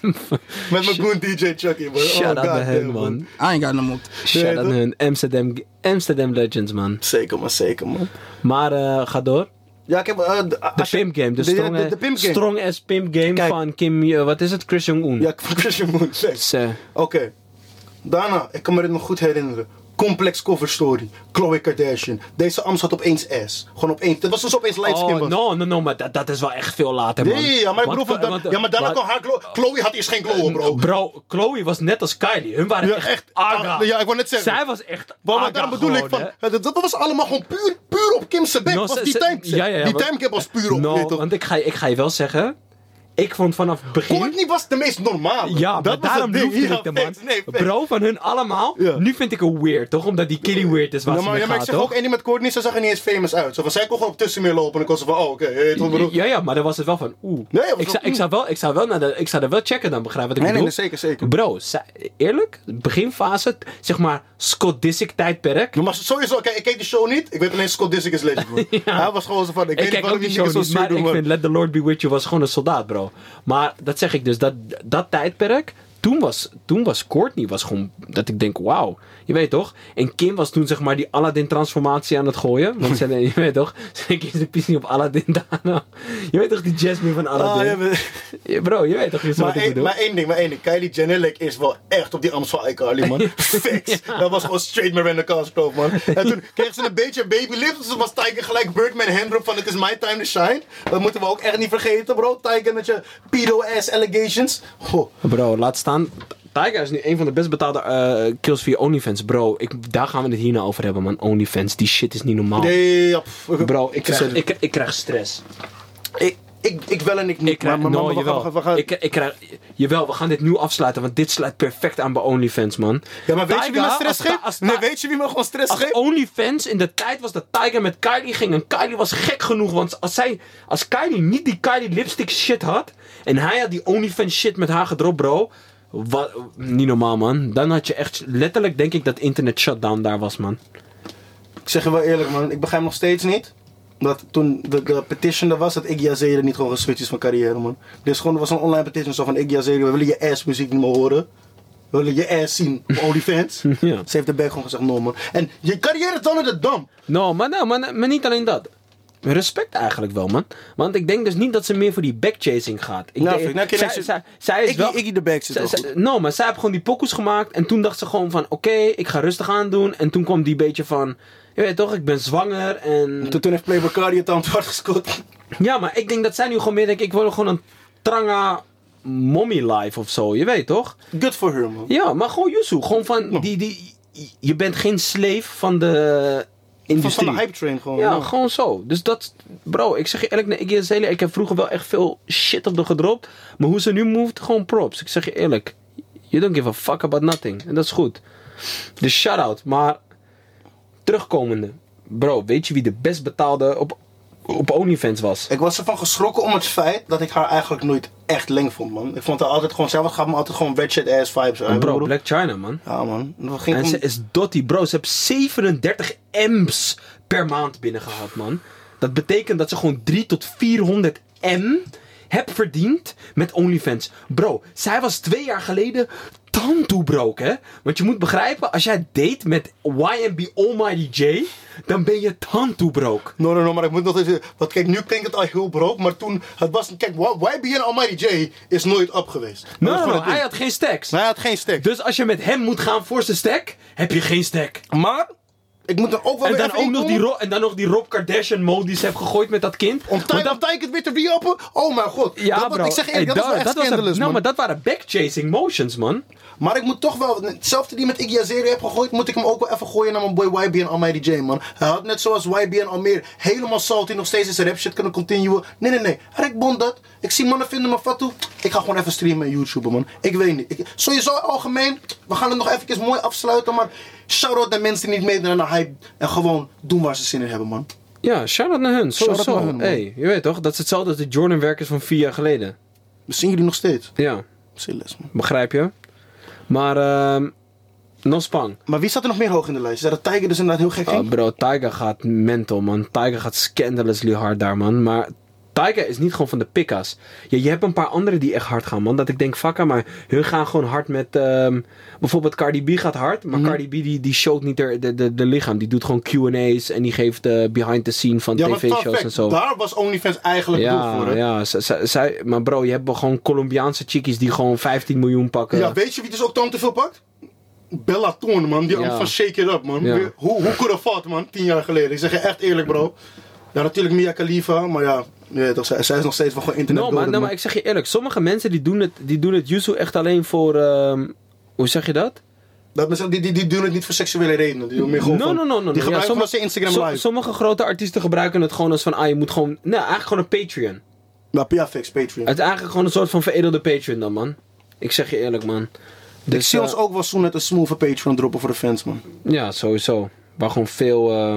Met mijn goon DJ Chucky, man. Shout-out oh, naar God hen, man. I ain't got no more. Shout-out naar hun Amsterdam, Amsterdam Legends, man. Zeker, man, zeker, man. Maar eh, ga door. Ja, ik heb... eh, de- pimp game. De, de- strong, de- de pimp game. strong as pimp game Kijk. van Kim... eh, wat is het? Chris Jong-un. Ja, Christian Moon, facts. Dus, eh, Oké. Daarna, ik kan me dit nog goed herinneren. Complex cover story. Chloe Kardashian. Deze am zat opeens S. Gewoon opeens. Dat was dus opeens lightskin Oh, was. no, no, no, maar dat, dat is wel echt veel later, man. Nee, ja, maar ik bedoel, want- ja, maar daarna kwam haar glow. Chloe had eerst geen glow, bro. Bro, Chloe was net als Kylie. Hun waren Ja, echt, echt. aga. Ja, ik wou net zeggen. Zij was echt Maar, maar daarom bedoel ik van, dat, dat was allemaal gewoon puur, puur op Kim's bek. No, was die ze- time, ja, ja, ja, die timecap was puur op. No, want ik ga, ik ga je wel zeggen... Ik vond vanaf het begin... Courtney was de meest normale. Ja, dat was daarom Ja, ik de man. nee. Bro, van hun allemaal. Ja. Nu vind ik het weird, toch? Omdat die Killy weird is waar Ja, maar, ja, maar ik zeg toch? ook, en die met Courtney, ze zag er niet eens famous uit. Zo van, zij kon gewoon op tussen meer lopen en ik was van, oh, oké. bedoel? Ja, ja, maar dan was het wel van, oeh. Nee, was ik, zou, ik, zou wel, ik, zou wel naar de, ik zou er wel checken dan, begrijp wat ik Nee, nee, bedoel? nee, zeker, zeker. Bro, eerlijk, beginfase, zeg maar, Scott Disick tijdperk. Maar sowieso, kijk, ik keek de show niet. Ik weet alleen Scott Disick is legend, man. Hij was gewoon zo van, ik, weet niet waarom die show maar ik vind Let the Lord Be With You was gewoon een soldaat, bro. Maar dat zeg ik dus, dat, dat tijdperk, toen was, toen was Courtney was gewoon, dat ik denk, wauw. Je weet toch? En Kim was toen zeg maar die Aladdin-transformatie aan het gooien. Want ze, je weet toch? Ze kies de pies niet op Aladdin daarna. Je weet toch die Jasmine van Ah, Aladdin? ja, maar- Ja, Bro, je weet toch niet maar, één, maar één ding, maar één ding. Kylie Jenner is wel echt op die Amstel iCarly, man. Facts. Dat was gewoon straight Miranda Cosgrove, man. En toen kreeg ze een beetje baby lips. Dus was Tiger gelijk Birdman handrop van het is my time to shine. Dat moeten we ook echt niet vergeten, bro. Tiger met je pedo-ass allegations. Goh. Bro, laat staan. Tiger is nu een van de best betaalde eh, kills via OnlyFans. Bro, ik, daar gaan we het hierna over hebben, man. OnlyFans, die shit is niet normaal. Nee, ja, pff, Bro, ik krijg, ik, ik krijg stress. Ik, ik, ik wel en ik niet. Ik krijg, maar, maar, no, maar we gaan- jawel. we gaan- Ik, ik krijg, jawel, we gaan dit nu afsluiten, want dit sluit perfect aan bij OnlyFans, man. ja, maar weet je wie me stress als- geeft? als- nee, weet je wie me gewoon stress geeft? OnlyFans in de tijd was dat Tiger met Kylie ging. En Kylie was gek genoeg. Want als, zij, als Kylie niet die Kylie lipstick shit had. En hij had die OnlyFans shit met haar gedropt, bro. Wat, niet normaal, man. Dan had je echt letterlijk, denk ik, dat internet shutdown daar was, man. Ik zeg je wel eerlijk, man. Ik begrijp nog steeds niet. Dat toen de, de petition er was, dat Iggy Azalea niet gewoon geswitcht is van carrière, man. Dus gewoon, er was een online petition zo van Iggy Azalea, we willen je ass muziek niet meer horen. We willen je ass zien op OnlyFans. Ja. Ze heeft de bek gewoon gezegd, no man. En je carrière is dan in de dam. No, maar, nou, maar, maar niet alleen dat. Respect eigenlijk wel, man. Want ik denk dus niet dat ze meer voor die backchasing gaat. Ik Nou, denk, ik- nou, zij, ze- zij, zij is Iggy, wel... Iggy de zit zij- goed. no, maar zij heeft gewoon die pokoes gemaakt. En toen dacht ze gewoon van... Oké, ik ga rustig aan doen. En toen kwam die beetje van... Je weet toch, ik ben zwanger. En... Toen, toen heeft Playboy Cardi het aan het hart gescoord. Ja, maar ik denk dat zij nu gewoon meer denkt... Ik wil gewoon een tranga mommy life of zo. Je weet toch? Good for her, man. Ja, maar gewoon Yusu. Gewoon van... Die, die, je bent geen slave van de industrie. van de hype train gewoon. Ja, gewoon zo. Dus dat, bro, ik zeg je eerlijk, nee, Iggy Azalea, ik heb vroeger wel echt veel shit op de gedropt. Maar hoe ze nu moved, gewoon props. Ik zeg je eerlijk, you don't give a fuck about nothing. En dat is goed. Dus shout-out. Maar, terugkomende. Bro, weet je wie de best betaalde op, op OnlyFans was? Ik was ervan geschrokken om het feit dat ik haar eigenlijk nooit echt leng vond, man. Ik vond haar altijd gewoon, zij gaf me altijd gewoon ratchet ass vibes. Bro, broer. Black China, man. Ja, man. Dat ging En om- ze is dotty, bro. Ze heeft 37 M's per maand binnengehaald, man. Dat betekent dat ze gewoon 3 tot 400 M hebt verdiend met OnlyFans. Bro, zij was twee jaar geleden tandtoe broke, hè? Want je moet begrijpen, als jij date met YMB Almighty J, dan ben je tandtoe broke. No, no, no, maar ik moet nog even... Want kijk, nu klinkt het al heel broke, maar toen... Het was... Kijk, YBN Almighty J is nooit up geweest. Dat No, was no, no, hij had geen stacks. Hij had geen stack. Dus als je met hem moet gaan voor zijn stack, heb je geen stack. Maar, ik moet er ook wel En dan, ook nog die en dan nog die Rob Kardashian mode die ze heeft gegooid met dat kind. Om dat- om Tijk het weer te re-uppen? Oh mijn god. Ja, dat, bro. Ik zeg Hey, eerlijk, dat was wel echt was een- scandalous, Nou, man. maar dat waren backchasing motions, man. Maar ik moet toch wel, hetzelfde die met Iggy Azalea heb gegooid, moet ik hem ook wel even gooien naar mijn boy YBN Almighty J, man. Hij had net zoals YBN Almeer helemaal salty nog steeds zijn rap shit kunnen continuen. Nee, nee, nee. Rick Bond dat. Ik zie mannen vinden me fatu. Ik ga gewoon even streamen en YouTube, man. Ik weet niet. Ik, sowieso algemeen, we gaan het nog even mooi afsluiten, maar shout-out naar mensen die niet meedoen aan de hype en gewoon doen waar ze zin in hebben, man. Ja, shout-out naar hun. Shout-out Sowieso. naar hun, hey, je weet toch? Dat is hetzelfde als de Jordan-werkers van vier jaar geleden. We zien jullie nog steeds. Ja, Silles, man. begrijp je? Maar, ehm no spang. Maar wie staat er nog meer hoog in de lijst? Is dat Tiger dus inderdaad heel gek ging? Oh, bro, Tiger gaat mental, man. Tiger gaat scandalously hard daar, man. Maar Tiger is niet gewoon van de pikkas. Ja, je hebt een paar anderen die echt hard gaan, man. Dat ik denk, fuck maar hun gaan gewoon hard met... ehm, bijvoorbeeld Cardi B gaat hard. Maar Mhm. Cardi B die, die showt niet de, de, de, de lichaam. Die doet gewoon Q&A's. En die geeft eh, behind the scene van ja, tv-shows en zo. daar was OnlyFans eigenlijk Ja, voor, hè? ja. zij, maar bro, je hebt gewoon Colombiaanse chickies die gewoon 15 miljoen pakken. Ja, weet je wie dus ook Tom te veel pakt? Bella Thorne, man. Die Ja. van Shake It Up, man. Ja. Hoe, hoe could have fought, man? Tien jaar geleden. Ik zeg je echt eerlijk, bro. Ja, natuurlijk Mia Khalifa, maar ja. Ja toch, zij, zij is nog steeds van gewoon internet No, maar, no, maar ik zeg je eerlijk, sommige mensen die doen het, die doen het Yuzu echt alleen voor, ehm, hoe zeg je dat? Dat mensen, die, die, die doen het niet voor seksuele redenen. Die doen meer gewoon No, van, no, no, no. Die. Ja, sommige- Instagram so- live. sommige grote artiesten gebruiken het gewoon als van, ah, je moet gewoon, nee, eigenlijk gewoon een Patreon. Maar ja, fix, Patreon. Het is eigenlijk gewoon een soort van veredelde Patreon dan, man. Ik zeg je eerlijk, man. ik Dus, zie eh, ons ook wel zo net een smooth Patreon droppen voor de fans, man. Ja, sowieso. Waar gewoon veel, eh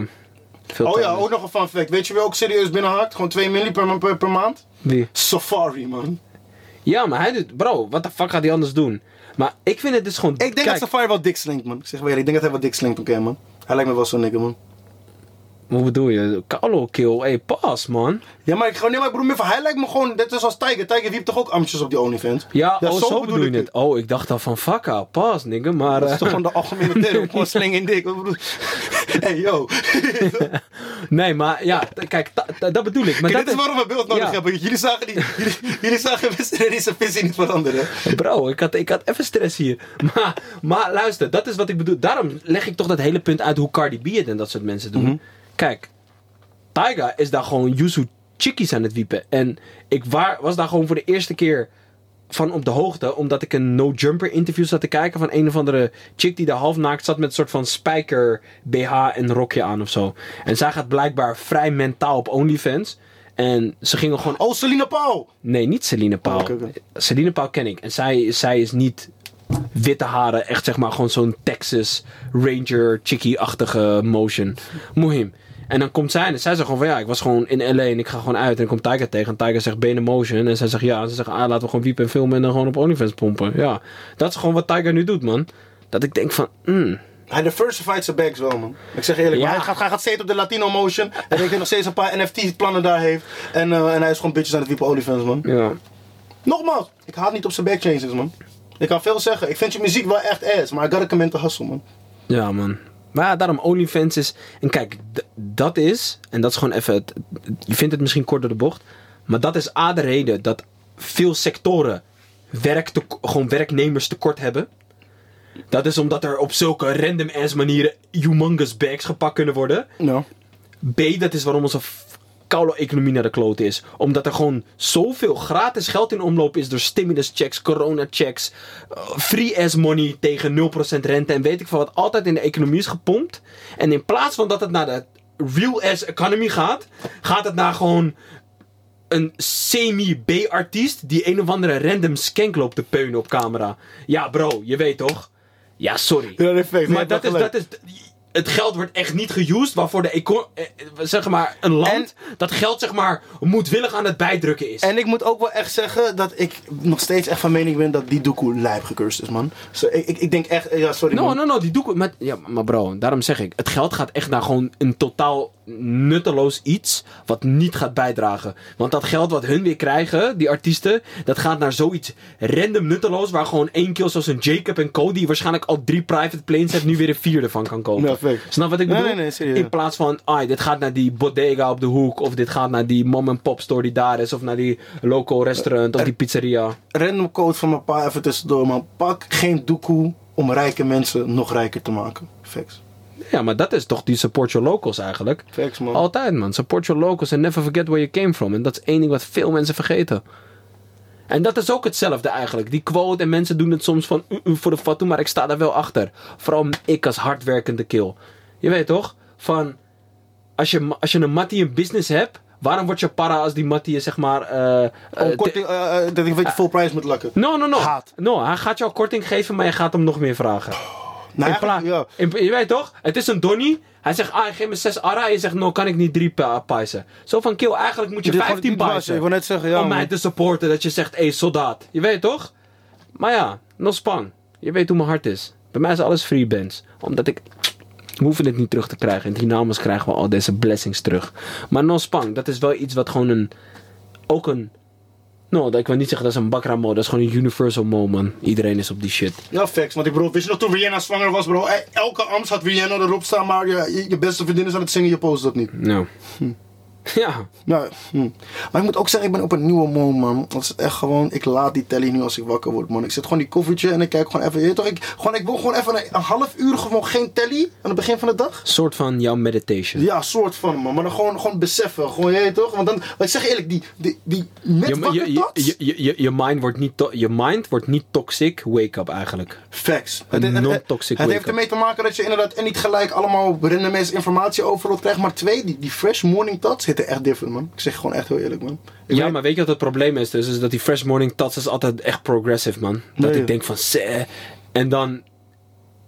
veel Oh ja, ook nog een fun fact. Weet je wie ook serieus binnenhaakt? Gewoon 2 milli per, per, per maand? Wie? Safari, man. Ja, maar hij doet, bro, wat de fuck gaat hij anders doen? Maar ik vind het dus gewoon, Ik denk kijk, dat Safari wel dik slinkt, man. Ik zeg wel ik denk dat hij wel dik slinkt, oké, man. Hij lijkt me wel zo'n nigger, man. Hoe bedoel je? Carlo kill, hey, pas, man. Ja, maar ik nee, maar ik bedoel meer van, hij lijkt me gewoon, net als Tiger. Tiger wiept toch ook amtjes op die OnlyFans? Ja, Ja, oh, zo bedoel bedoel je het. Oh, ik dacht al van fuck out, pas, nigga. Maar, Dat is eh, toch gewoon de algemene term, gewoon sling in dik. Hey, yo. nee, maar ja, kijk, dat bedoel ik. Maar Kijk, dat dit is waarom we beeld nodig Ja. hebben. Jullie zagen, die, jullie, jullie zagen deze visie niet veranderen. Bro, ik had, ik had even stress hier. Maar, maar luister, dat is wat ik bedoel. Daarom leg ik toch dat hele punt uit hoe Cardi B het en dat soort mensen doen. Mhm. Kijk, Tyga is daar gewoon Yuzu chickies aan het wiepen. En ik waar, was daar gewoon voor de eerste keer van op de hoogte. Omdat ik een No Jumper interview zat te kijken van een of andere chick die daar half naakt zat met een soort van spijker BH en rokje aan of zo. En zij gaat blijkbaar vrij mentaal op OnlyFans. En ze gingen gewoon... Oh, Selina Paul! Nee, niet Celine Paul. Oh. Celine Paul ken ik. En zij, zij is niet witte haren. Echt zeg maar gewoon zo'n Texas Ranger chickie-achtige motion. Mohim. En dan komt zij en zij zegt gewoon van ja, ik was gewoon in LA en ik ga gewoon uit. En dan komt Tiger tegen en Tiger zegt ben je in motion? En zij zegt ja. En ze zegt ah, laten we gewoon wiepen en filmen en dan gewoon op OnlyFans pompen. Ja, dat is gewoon wat Tiger nu doet man. Dat ik denk van, mm, Hij diversified zijn bags wel, man. Ik zeg eerlijk, Ja. maar hij gaat, hij gaat steeds op de Latino motion. En ik denk dat nog steeds een paar NFT-plannen daar heeft. En, eh, en hij is gewoon bitches aan het wiepen OnlyFans, man. ja. Nogmaals, ik haat niet op zijn backchanges, man. Ik kan veel zeggen. Ik vind je muziek wel echt ass, maar I gotta commit to hustle, man. Ja, man. Maar ja, daarom OnlyFans is... En kijk, dat is... En dat is gewoon even... Het, je vindt het misschien kort door de bocht. Maar dat is A de reden dat veel sectoren werk te, gewoon werknemers tekort hebben. Dat is omdat er op zulke random ass manieren humongous bags gepakt kunnen worden. B, dat is waarom onze koude economie naar de klote is. Omdat er gewoon zoveel gratis geld in omloop is door stimulus checks, corona checks, eh, free ass money tegen 0% rente en weet ik veel wat altijd in de economie is gepompt. En in plaats van dat het naar de real ass economy gaat, gaat het naar gewoon een semi-B-artiest die een of andere random skank loopt te peunen op camera. Ja bro, je weet toch? Ja, sorry. Ja, respect. Maar dat is, dat is. Het geld wordt echt niet geused waarvoor de eco eh, zeg maar een land dat geld zeg maar moedwillig aan het bijdrukken is. En ik moet ook wel echt zeggen dat ik nog steeds echt van mening ben dat die doekoe lijp gecurst is, man. Ik, ik, ik denk echt, ja, sorry, No, man. no, no, die doe ik. Maar, ja, maar bro, daarom zeg ik. Het geld gaat echt naar gewoon een totaal nutteloos iets. Wat niet gaat bijdragen. Want dat geld wat hun weer krijgen, die artiesten. Dat gaat naar zoiets random nutteloos. Waar gewoon één keer zoals een Jacob en Co. Die waarschijnlijk al drie private planes heeft. Nu weer een vierde van kan kopen. Ja, Snap wat ik bedoel? nee, nee, serieus. In plaats van, ai, dit gaat naar die bodega op de hoek. Of dit gaat naar die mom-and-pop store die daar is. Of naar die local restaurant. Of die pizzeria. Random quote van mijn pa even tussendoor, man. Pak geen doekoe om rijke mensen nog rijker te maken. Facts. Ja, maar dat is toch die support your locals eigenlijk. Facts, man. Altijd, man. Support your locals and never forget where you came from. En dat is één ding wat veel mensen vergeten. En dat is ook hetzelfde eigenlijk. Die quote en mensen doen het soms van "Uh, uh, voor de fatu, maar ik sta daar wel achter. Vooral ik als hardwerkende kill. Je weet toch? Van, als je, als je een mattie in business hebt, waarom word je para als die mattie je zeg maar... Oh, korting, eh, dat ik weet je full price moet lakken. No, no, no. Haat. No, hij gaat jou korting geven, maar je gaat hem nog meer vragen. Nou, In ja. in- je weet toch? Het is een donnie. Hij zegt, ah, geef me 6 ara. En je zegt, no, kan ik niet 3 pijzen. Zo van, kill, eigenlijk moet je Dit gewoon- 15 dit was- pijzen. Ik wil net zeggen, ja, om mij te supporten. Dat je zegt, hé, hey, soldaat. Je weet toch? Maar ja, no span. Je weet hoe mijn hart is. Bij mij is alles free bands. Omdat ik... We hoeven het niet terug te krijgen. In dynamos krijgen we al deze blessings terug. Maar no span, dat is wel iets wat gewoon een... Ook een... No, ik wil niet zeggen dat is een bakra mode. Dat is gewoon een universal mode, man. Iedereen is op die shit. Ja, facts. Want ik bedoel, wist je nog toen Rihanna zwanger was, bro? Elke Amst had Rihanna erop staan, maar je, je- je beste vriendin is aan het zingen, je post dat niet. Nou. Ja. Nou, hm. Maar ik moet ook zeggen, ik ben op een nieuwe mode, man. Dat is echt gewoon, ik laat die telly nu als ik wakker word, man. Ik zet gewoon die koffertje en ik kijk gewoon even, je toch, ik, gewoon, ik wil gewoon even een, een half uur gewoon geen telly aan het begin van de dag. Soort van jouw meditation. Ja, soort van, man. Maar dan gewoon, gewoon beseffen, gewoon, je toch? Want dan, ik zeg eerlijk, die, die, die met Je, wakker je, je, je, je, mind wordt niet to- je mind wordt niet toxic wake-up eigenlijk. Facts. Het, non-toxic het heeft ermee te maken dat je inderdaad en niet gelijk allemaal random informatie overload krijgt. Maar twee, die, die fresh morning tots zitten echt different, man. Ik zeg gewoon echt heel eerlijk, man. Ik ja, weet- maar weet je wat het probleem is? Dus is dat die fresh morning tats is altijd echt progressive, man. Dat Nee. ik denk van, "Zeh." En dan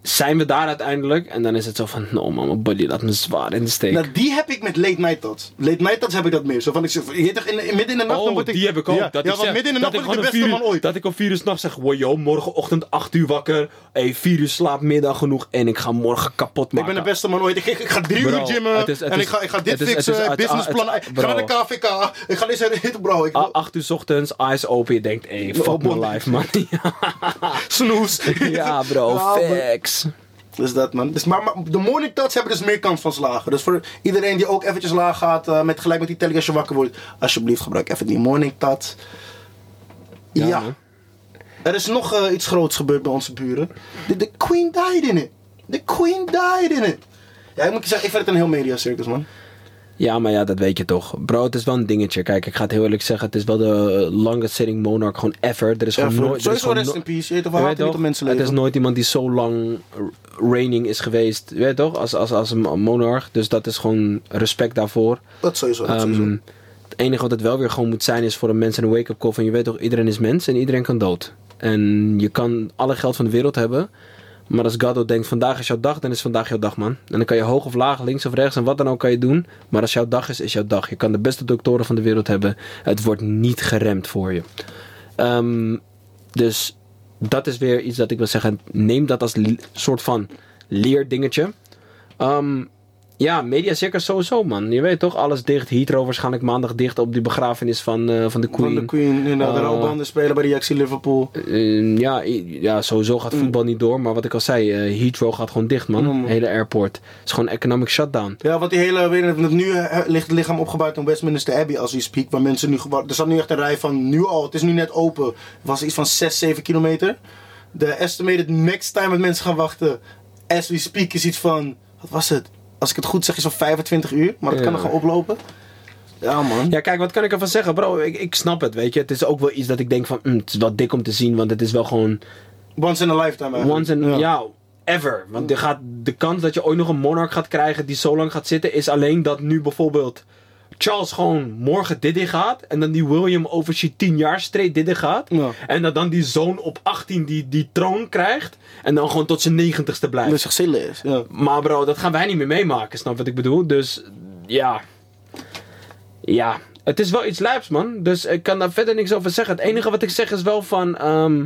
zijn we daar uiteindelijk. En dan is het zo van, no man, mijn body laat me zwaar in de steek. Nou, die heb ik met late night tots. Late night tots heb ik dat meer. Zo van, ik zeg, je toch, in, in- midden in de nacht dan Oh, word ik... die heb ik ook. Ja, dat ja, ik zeg, midden in de nacht ik word ik de beste vier man ooit. Dat ik om 4 uur s'nachts zeg, wow yo, morgenochtend 8 uur wakker. Hey, 4 uur slaapmiddag genoeg. En ik ga morgen kapot Ik maken. ben de beste man ooit. Ik, ik, ik ga drie Bro, uur gymmen. het is- het en is- ik ga, ik ga dit is- fixen. het- Ik ga naar de. KVK. Ik ga deze bro. Ik A- 8 uur ochtends, eyes open. Je denkt, hey, fuck my life, man. snoes. ja, bro, Ja, facts. Dus dat man. Dus, maar, maar de morning touch hebben dus meer kans van slagen. Dus voor iedereen die ook eventjes laag gaat, eh, met gelijk met die telling als je wakker wordt, alsjeblieft gebruik even die morning touch. Ja. Er is nog eh, iets groots gebeurd bij onze buren. De, de Queen died in it. De Queen died in it. Ja, ik moet je zeggen, ik vind het een heel mediacircus man. Ja, maar ja, dat weet je toch. Bro, het is wel een dingetje. Kijk, ik ga het heel eerlijk zeggen. Het is wel de longest sitting monarch gewoon ever. Er is Ja, gewoon nooit... is sowieso gewoon rest no- in peace. Je weet toch, Je we weet haten niet toch? op mensen Het is nooit iemand die zo lang reigning is geweest. Je weet toch? Als, als, als een monarch. Dus dat is gewoon respect daarvoor. Dat sowieso, dat Ehm, sowieso. Het enige wat het wel weer gewoon moet zijn is voor een mens een wake-up call van je weet toch, iedereen is mens en iedereen kan dood. En je kan alle geld van de wereld hebben, maar als Gaddo denkt vandaag is jouw dag, dan is vandaag jouw dag man. En dan kan je hoog of laag, links of rechts en wat dan ook kan je doen. Maar als jouw dag is, is jouw dag. Je kan de beste doktoren van de wereld hebben. Het wordt niet geremd voor je. Ehm, dus dat is weer iets dat ik wil zeggen. Neem dat als soort van leerdingetje. Ehm, ja, mediacircus sowieso, man. Je weet toch, alles dicht. Heathrow waarschijnlijk maandag dicht op die begrafenis van, eh, van de Queen. Van de Queen. inderdaad, de Eh, rouwbanden spelen bij de Ajax Liverpool. Eh, ja, ja, sowieso gaat voetbal niet door. Maar wat ik al zei, Heathrow gaat gewoon dicht, man. Mm. Hele airport. Het is gewoon economic shutdown. Ja, want die hele, weet je, nu ligt het lichaam opgebouwd in Westminster Abbey als we speak. Waar mensen nu, er staat nu echt een rij van, nu al, het is nu net open. Het was iets van 6, 7 kilometer. De estimated max time dat mensen gaan wachten, as we speak, is iets van, wat was het? Als ik het goed zeg, is van 25 uur. Maar dat kan Ja. er gewoon oplopen. Ja, man. Ja, kijk, wat kan ik ervan zeggen? Bro, ik, ik snap het, weet je. Het is ook wel iets dat ik denk van, mm, het is wel dik om te zien. Want het is wel gewoon Once in a lifetime eigenlijk. once in, ja. ever. Want gaat, de kans dat je ooit nog een monarch gaat krijgen die zo lang gaat zitten, is alleen dat nu bijvoorbeeld Charles gewoon morgen dit in gaat. En dan die William over zijn 10 jaar straight dit in gaat. Ja. En dat dan die zoon op 18 die, die troon krijgt. En dan gewoon tot zijn negentigste blijft. Dat zillen is. Ja. Maar bro, dat gaan wij niet meer meemaken, snap wat ik bedoel? Dus ja. Ja, het is wel iets lijps, man. Dus ik kan daar verder niks over zeggen. Het enige wat ik zeg is wel van. ehm,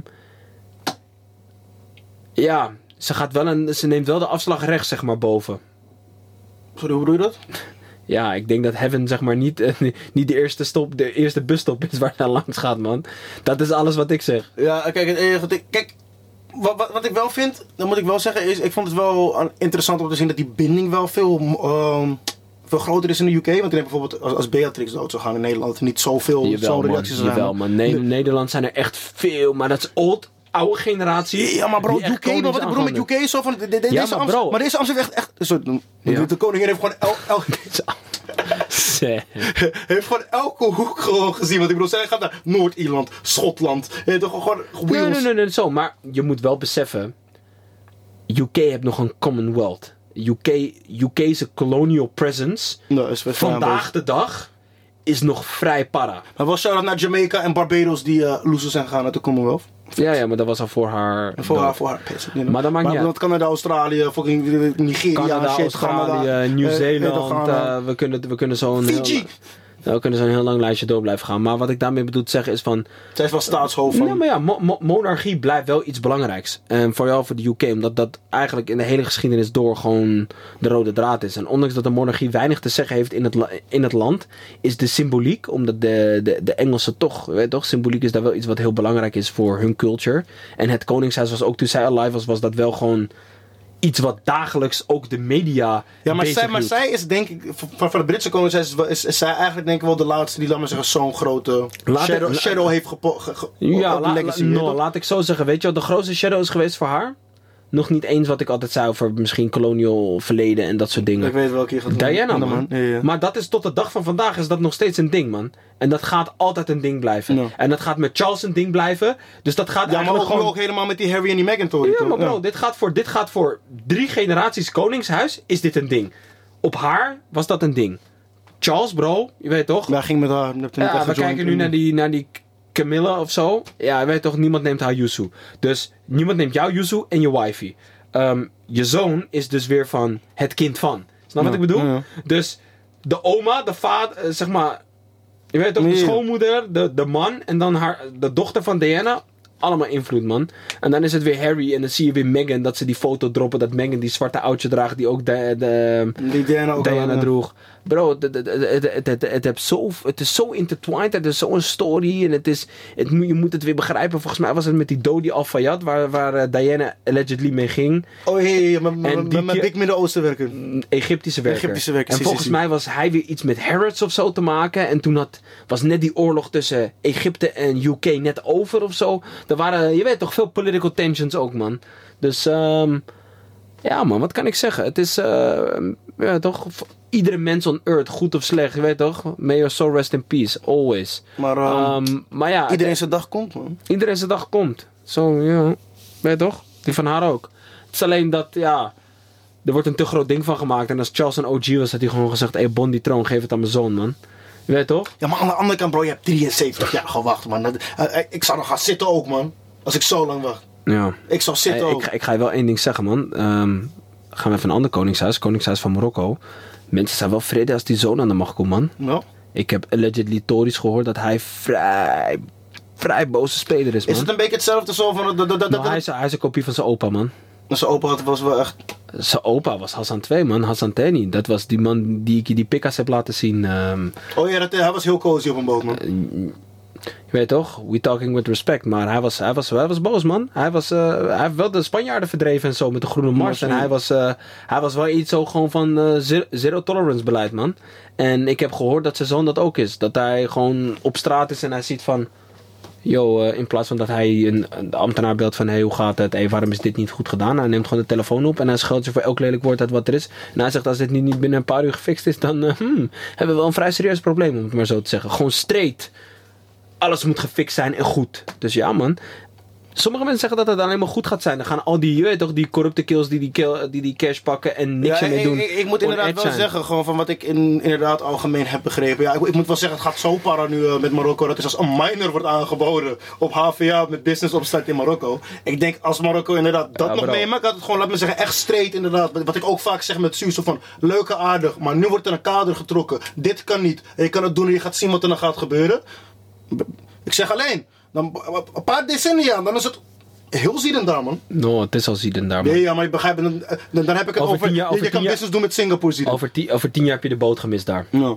ja, ze, gaat wel een, ze neemt wel de afslag rechts, zeg maar, boven. Sorry, hoe bedoel je dat? Ja, ik denk dat Heaven, zeg maar, niet, eh, niet de, eerste stop, de eerste busstop is waar hij langs gaat, man. Dat is alles wat ik zeg. Ja, kijk, het enige wat ik, kijk wat, wat, wat ik wel vind, dan moet ik wel zeggen, is ik vond het wel interessant om te zien dat die binding wel veel, ehm, veel groter is in de UK. Want ik denk bijvoorbeeld als, als Beatrix dood zou gaan in Nederland, niet zoveel zo'n reacties zou Jawel, zijn. man. In Nederland zijn er echt veel, maar dat is old, oude generatie. Ja, maar bro, UK, maar wat ik bedoel met UK is zo van, de, de- deze maar bro. maar deze Amsterdam echt, echt de, koningin heeft gewoon, el, el- heeft gewoon elke hoek gewoon gezien. Want ik bedoel, zij gaat naar Noord-Ierland, Schotland, weet toch gewoon, Nee, nee, nee, nee, zo. Maar je moet wel beseffen. UK heeft nog een Commonwealth. UK, UK's colonial presence. Nou, is best Vandaag de dag is nog vrij para. Maar wel shout-out naar Jamaica en Barbados die uh, zijn gegaan uit de Commonwealth. Ja, ja, maar dat was al voor haar. Voor haar, voor haar piss. Maar dat maakt niet Want Canada, Australië, fucking Nigeria, Canada, shit, Australië, eh, Nieuw-Zeeland. eh, eh, we kunnen, we kunnen zo'n. Fiji. heel- we kunnen zo'n heel lang lijstje door blijven gaan. Maar wat ik daarmee bedoel te zeggen is van. Zij is wel staatshoofd van... Ja, maar ja, mo- mo- monarchie blijft wel iets belangrijks. En vooral voor de UK, omdat dat eigenlijk in de hele geschiedenis door gewoon de rode draad is. En ondanks dat de monarchie weinig te zeggen heeft in het, in het land, is de symboliek, omdat de, de, de Engelsen toch, weet toch, symboliek is daar wel iets wat heel belangrijk is voor hun culture. En het Koningshuis was ook toen zij alive was, was dat wel gewoon iets wat dagelijks ook de media. Ja, maar zij, maar zij is denk ik, van, van de Britse is, wel- is, is zij eigenlijk denk ik wel de laatste die, laat maar zeggen, zo'n grote Laat shadow, ik- la- shadow heeft gepo, ge, ge- Ja, la- legacy. la- no, laat ik zo zeggen. Weet je wat de grootste shadow is geweest voor haar? Nog niet eens wat ik altijd zei over misschien kolonial verleden en dat soort dingen. Ik weet welke je gaat Diana, noemen. man. Ja, ja. Maar dat is tot de dag van vandaag is dat nog steeds een ding, man. En dat gaat altijd een ding blijven. Ja. En dat gaat met Charles een ding blijven. Dus dat gaat Ja, maar ook, gewoon... ook helemaal met die Harry en die Meghan Tory. Ja, maar bro, dit, gaat voor, dit gaat voor drie generaties koningshuis, is dit een ding. Op haar was dat een ding. Charles, bro, je weet toch? Ja, ging met haar. Ja, we kijken nu naar die, naar die Camilla of zo. Ja, weet toch, niemand neemt haar Yuzu. Dus niemand neemt jou Yuzu en je wifey. Ehm, je zoon is dus weer van het kind van. Snap wat ik bedoel? ja, ja. Dus de oma, de vader, eh, zeg maar... Je weet toch, de schoonmoeder, de, de man en dan haar, de dochter van Diana. Allemaal invloed, man. En dan is het weer Harry en dan zie je weer Meghan dat ze die foto droppen. Dat Meghan die zwarte oudje draagt die ook de, de, Die Diana ook Diana droeg. Bro, het, het, zo, het is zo intertwined. Het is zo'n story. En het is, het, je moet het weer begrijpen. Volgens mij was het met die Dodi Al-Fayed. Waar, waar eh, Diana allegedly mee ging. Oh, met keer- Big Midden-Oosten werken. Een Egyptische werker. Egyptische werker, En volgens mij was hij weer iets met Harrods of zo te maken. En toen had, was net die oorlog tussen Egypte en UK net over of zo. Er waren, je weet toch, veel political tensions ook, man. Dus, ehm ja, man, wat kan ik zeggen? Het is, eh, ja, toch, iedere mens on earth, goed of slecht, je weet toch? May your soul rest in peace, always. Maar ehm, Ehm, maar ja, iedereen zijn dag komt, man. iedereen zijn dag komt. Zo, ja. Weet je toch? Die van haar ook. Het is alleen dat, ja... Er wordt een te groot ding van gemaakt. En als Charles een OG was, had hij gewoon gezegd... Hé, hey, Bond die troon, geef het aan mijn zoon, man. Je weet toch? Ja, maar aan de andere kant, bro, je hebt 73 jaar gewacht, man. Dat- eh, eh, ik zou nog gaan zitten ook, man. Als ik zo lang wacht. Ja. Ik zou zitten Hey, ook. ik, ga- ik ga je wel één ding zeggen, man. Ehm, gaan we even een ander koningshuis, koningshuis van Marokko. Mensen zijn wel vrede als die zoon aan de macht komt, man. Ja. Ik heb allegedly Tories gehoord dat hij vrij, vrij boze speler is, man. Is het een beetje hetzelfde zo van... Dat, dat, dat, Nou, hij, is, hij is een kopie van zijn opa, man. Zijn opa had was wel echt... Zijn opa was Hassan 2, man. Hassan Teni. Dat was die man die ik je die pikkas heb laten zien. ehm, Oh ja, dat, hij was heel cozy op een boot, man. Je weet toch? We talking with respect. Maar hij was, hij was, hij was boos, man. Hij, was, eh, hij heeft wel de Spanjaarden verdreven en zo met de groene mars. En hij was, eh, hij was wel iets zo gewoon van eh, zero, zero tolerance beleid, man. En ik heb gehoord dat zijn zoon dat ook is. Dat hij gewoon op straat is en hij ziet van... Yo, in plaats van dat hij een, een ambtenaar belt van... Hey, hoe gaat het? Hey, waarom is dit niet goed gedaan? Hij neemt gewoon de telefoon op en hij scheldt je voor elk lelijk woord uit wat er is. En hij zegt, als dit niet, binnen een paar uur gefixt is... dan hmm, hebben we wel een vrij serieus probleem, om het maar zo te zeggen. Gewoon straight. Alles moet gefixt zijn en goed. Dus ja, man. Sommige mensen zeggen dat het alleen maar goed gaat zijn. Dan gaan al die, je toch, die corrupte kills die die, kill, die, die cash pakken en niks Ja, doen. ik, ik moet inderdaad wel zijn. zeggen, gewoon van wat ik in, inderdaad algemeen heb begrepen. Ja, ik, ik moet wel zeggen, het gaat zo para nu eh, met Marokko. Dat is als een minor wordt aangeboden op HVA met business opstart in Marokko. Ik denk als Marokko inderdaad dat Ja, nog meemaakt, dat het gewoon, laat me zeggen, echt straight inderdaad. Wat- ik ook vaak zeg met Suus, van leuke aardig, maar nu wordt er een kader getrokken. Dit kan niet. Je kan het doen en je gaat zien wat er dan gaat gebeuren. Ik zeg alleen, dan, een paar decennia, dan is het heel ziedend daar, man. No, het is al zieden daar, man. Nee, ja, maar je begrijpt, dan, dan, dan heb ik het Over over, tien jaar- je- over je kan tien jaar- business doen met Singapore ziedend. Over, tien, over tien jaar heb je de boot gemist daar. Ja.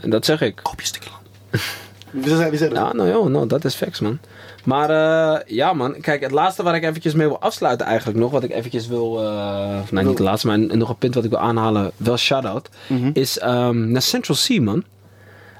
En dat zeg ik. Koop je stukje land. Wie zei, wie zei dat? Ja, nou joh, nou, dat is facts, man. Maar eh, ja, man. Kijk, het laatste waar ik eventjes mee wil afsluiten eigenlijk nog. Wat ik eventjes wil... eh of nou, niet het laatste, maar nog een punt wat ik wil aanhalen. Wel shout-out. Is ehm, naar Central C, man.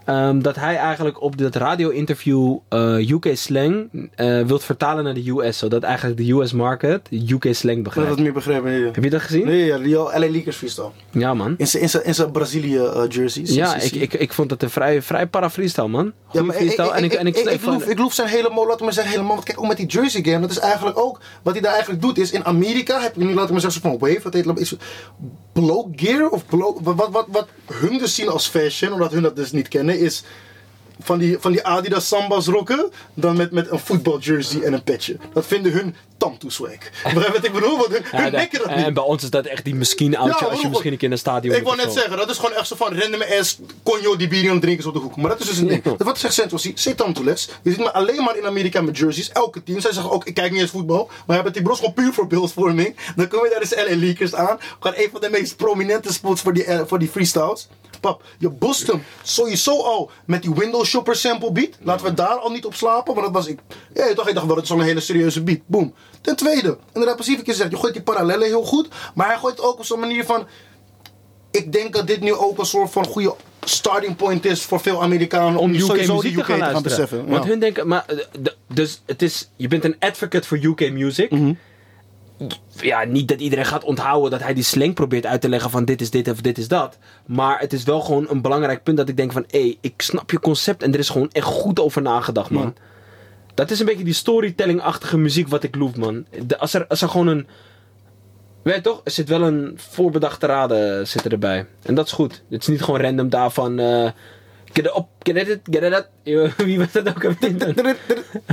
Ehm, dat hij eigenlijk op dat radio-interview eh, UK slang eh, wilt vertalen naar de US. Zodat eigenlijk de US market UK slang Ik begrijpt. dat meer begrepen. Heb je dat gezien? nee ja, LA Lakers freestyle. Ja, man. In zijn- Brazilië eh, jerseys. Ja, ik, ik, ik vond het een vrij, vrij para freestyle, man. Ja, maar freestyle. en ik, en ik, ik, ik, van- loef, ik loef zijn helemaal, laten we maar zeggen, helemaal. Want kijk, ook met die jersey game, dat is eigenlijk ook, wat hij daar eigenlijk doet, is in Amerika heb je nu, laten we zeggen, zo'n wave, wat heet, blow gear, of blow, wat, wat, wat hun dus zien als fashion, omdat hun dat dus niet kennen, is van die, van die Adidas Sambas rokken, dan met, met een voetbaljersey en een petje. Dat vinden hun tamtoe swag. Begrijp wat ik bedoel? Want hun, Ja, hun dat en niet. bij ons is dat echt die misschien oudje Ja, als je misschien een keer in een stadion Ik wou net zeggen, dat is gewoon echt zo van random ass conjo die bier drinken op de hoek. Maar dat is dus een ding. Dat Wat zegt Central C? Setantules. Je ziet me alleen maar in Amerika met jerseys. Elke team. Zij zeggen ook, ik kijk niet eens voetbal. Maar hebben die bros gewoon puur voor beeldvorming. Dan kom je daar eens LA Lakers aan. Gewoon een van de meest prominente spots voor die, eh, voor die freestyles. Pap, je boost hem sowieso al met die window shopper sample beat. Laten we daar al niet op slapen. Want dat was ik. Ja, toch, ik dacht wel, dat is een hele serieuze beat. Boom. Ten tweede, inderdaad, precies wat je zegt. Je gooit die parallellen heel goed. Maar hij gooit het ook op zo'n manier van ik denk dat dit nu ook een soort van goede starting point is voor veel Amerikanen Om UK sowieso de te UK gaan te gaan luisteren. beseffen. Want Ja. hun denken, maar, eh, de- dus het is, je bent een advocate voor UK music. Ja, niet dat iedereen gaat onthouden dat hij die slang probeert uit te leggen van dit is dit of dit is dat. Maar het is wel gewoon een belangrijk punt dat ik denk van, hé, hey, ik snap je concept en er is gewoon echt goed over nagedacht, man. Dat is een beetje die storytelling-achtige muziek wat ik loef, man. De- als, er, als er gewoon een... Weet je toch? Er zit wel een voorbedachte raden zit erbij. En dat is goed. Het is niet gewoon random daarvan... eh get up, get it, get it up. Wie was dat ook?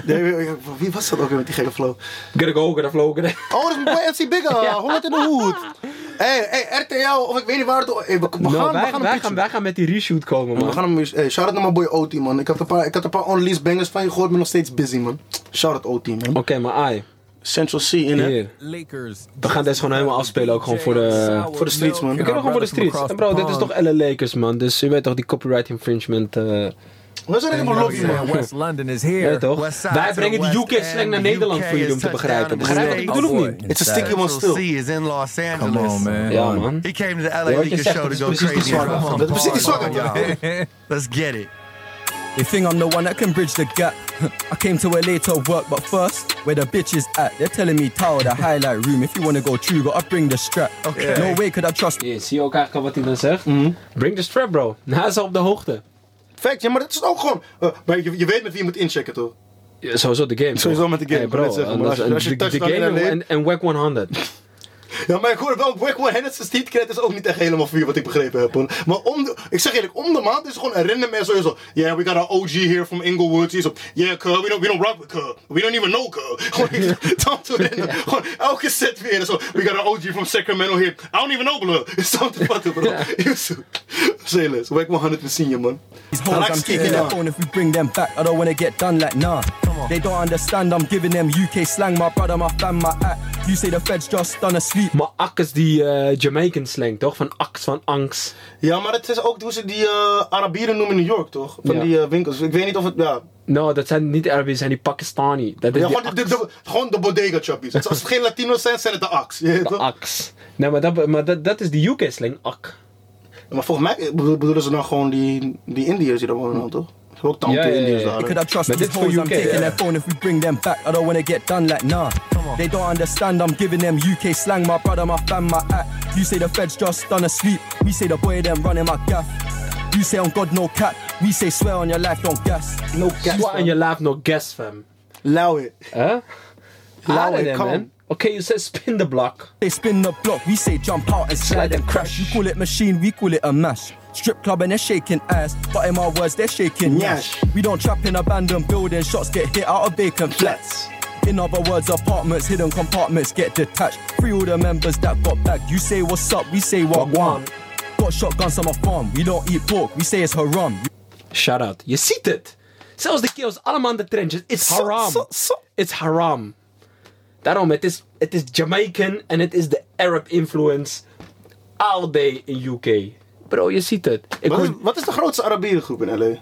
Nee, Wie was dat ook weer met die gekke flow? Get it go, get it flow, get it... Oh, dat is mijn boy MC Bigger. Ja. 100 in de hoed. Hé, hey, RTL, of ik weet niet waar het... Hey, we, we, Nou, gaan, wij, we gaan hem wij, pitchen. gaan, wij gaan met die reshoot komen, man. We gaan hem... Hey, shout out naar mijn boy OT, man. Ik had een paar, ik had een paar unreleased bangers van je gehoord, maar nog steeds busy, man. Shout out OT, man. Oké, maar ai. Central C, in hè? We gaan deze gewoon helemaal afspelen, ook gewoon voor de... Voor de streets, man. We kunnen gewoon voor de streets. En bro, dit is toch LA Lakers, man. Dus je weet toch, die copyright infringement... eh, We zijn helemaal lobby, man. West London is here. Ja, toch? Wij brengen die West UK slang End. naar Nederland voor jullie om te begrijpen. Begrijp wat ik bedoel of niet? It's a sticky one Central still. C is in Los Come Angeles. on, man. Ja, man. He came to the LA Lakers show to go crazy. Come Dat is precies die swagger. y'all. Let's get it. They think I'm the one that can bridge the gap. I came to LA to work, but first, where the bitches at? They're telling me tower the highlight room. If you wanna go true, gotta bring the strap. Okay. No way could I trust Hier, zie je ook eigenlijk al wat hij dan zegt? Bring the strap, bro. Hij is al op de hoogte. Fact, ja, maar dat is ook gewoon... eh, maar je, je weet met wie je moet inchecken, toch? Ja, sowieso de game. Sowieso met de game, Hey, bro, net zeggen, als als je de, de game en, en WAC 100. Ja, maar ik hoor wel, Wackman Henderson Street Cred is ook niet echt helemaal voor je, wat ik begrepen heb. hoor. Maar om de, ik zeg eerlijk, om de maand is het gewoon een random en sowieso. Yeah, we got our OG here from Inglewood. Die is op, yeah, cuz, we don't, we don't rock with cuz. We don't even know cuz. Gewoon, te random. Gewoon elke set weer. Zo, we got our OG from Sacramento here. I don't even know, blood. It's time to fucking, bro. Yusuf. Zeeless. Wackman 100 senior, man. These like I'm taking their now. phone if we bring them back. I don't wanna get done like nah. They don't understand, I'm giving them UK slang, my brother, my fam, my act. You say the feds just done Maar ak is die eh, Jamaican slang, toch? Van aks, van angst. Ja, maar het is ook hoe ze die eh, Arabieren noemen in New York, toch? Van Ja. die eh, winkels. Ik weet niet of het, ja. No, dat zijn niet Arabisch, dat zijn die Pakistani. Dat is ja die gewoon, de, de, de- gewoon de bodega. Als het geen Latino's zijn, zijn het de aks. toch? aks. Nee, maar dat, maar dat, dat is de UK slang, ak. Maar volgens mij bedo- bedoelen ze dan gewoon die, die Indiërs die daar wonen toch? Ze hebben ook tante Ja, ja, ja, Indiërs ja. daar. You could have trust But these this for hoes, I'm taking yeah. their phone if we bring them back. I don't wanna get done like nah. They don't understand, I'm giving them UK slang, my brother, my fam, my act. You say the feds just done asleep. We say the boy them running my gaff. You say on God no cap. We say swear on your life, don't gas. No gas, Swa en man. je laat nog gas, fam. Lauw it. Huh? Lauw Harder it, come man. Okay, you said spin the block. They spin the block, we say jump out and slide and crash. You call it machine, we call it a mash. Strip club and they're shaking ass, but in my words, they're shaking Nyash. nyash. We don't trap in abandoned buildings, shots get hit out of vacant flats. In other words, apartments, hidden compartments get detached. Free all the members that got bagged. You say what's up, we say what one. Got shotguns on my farm, we don't eat pork, we say it's haram. Shout out. Je ziet het. Zelfs de kills, allemaal in de trenches. It's Zo, haram. zo, zo. It's haram. Daarom, het is, het is Jamaican en het is de Arab influence all day in UK. Bro, je ziet het. Ik Wat is, hoor- wat is de grootste Arabierengroep in LA?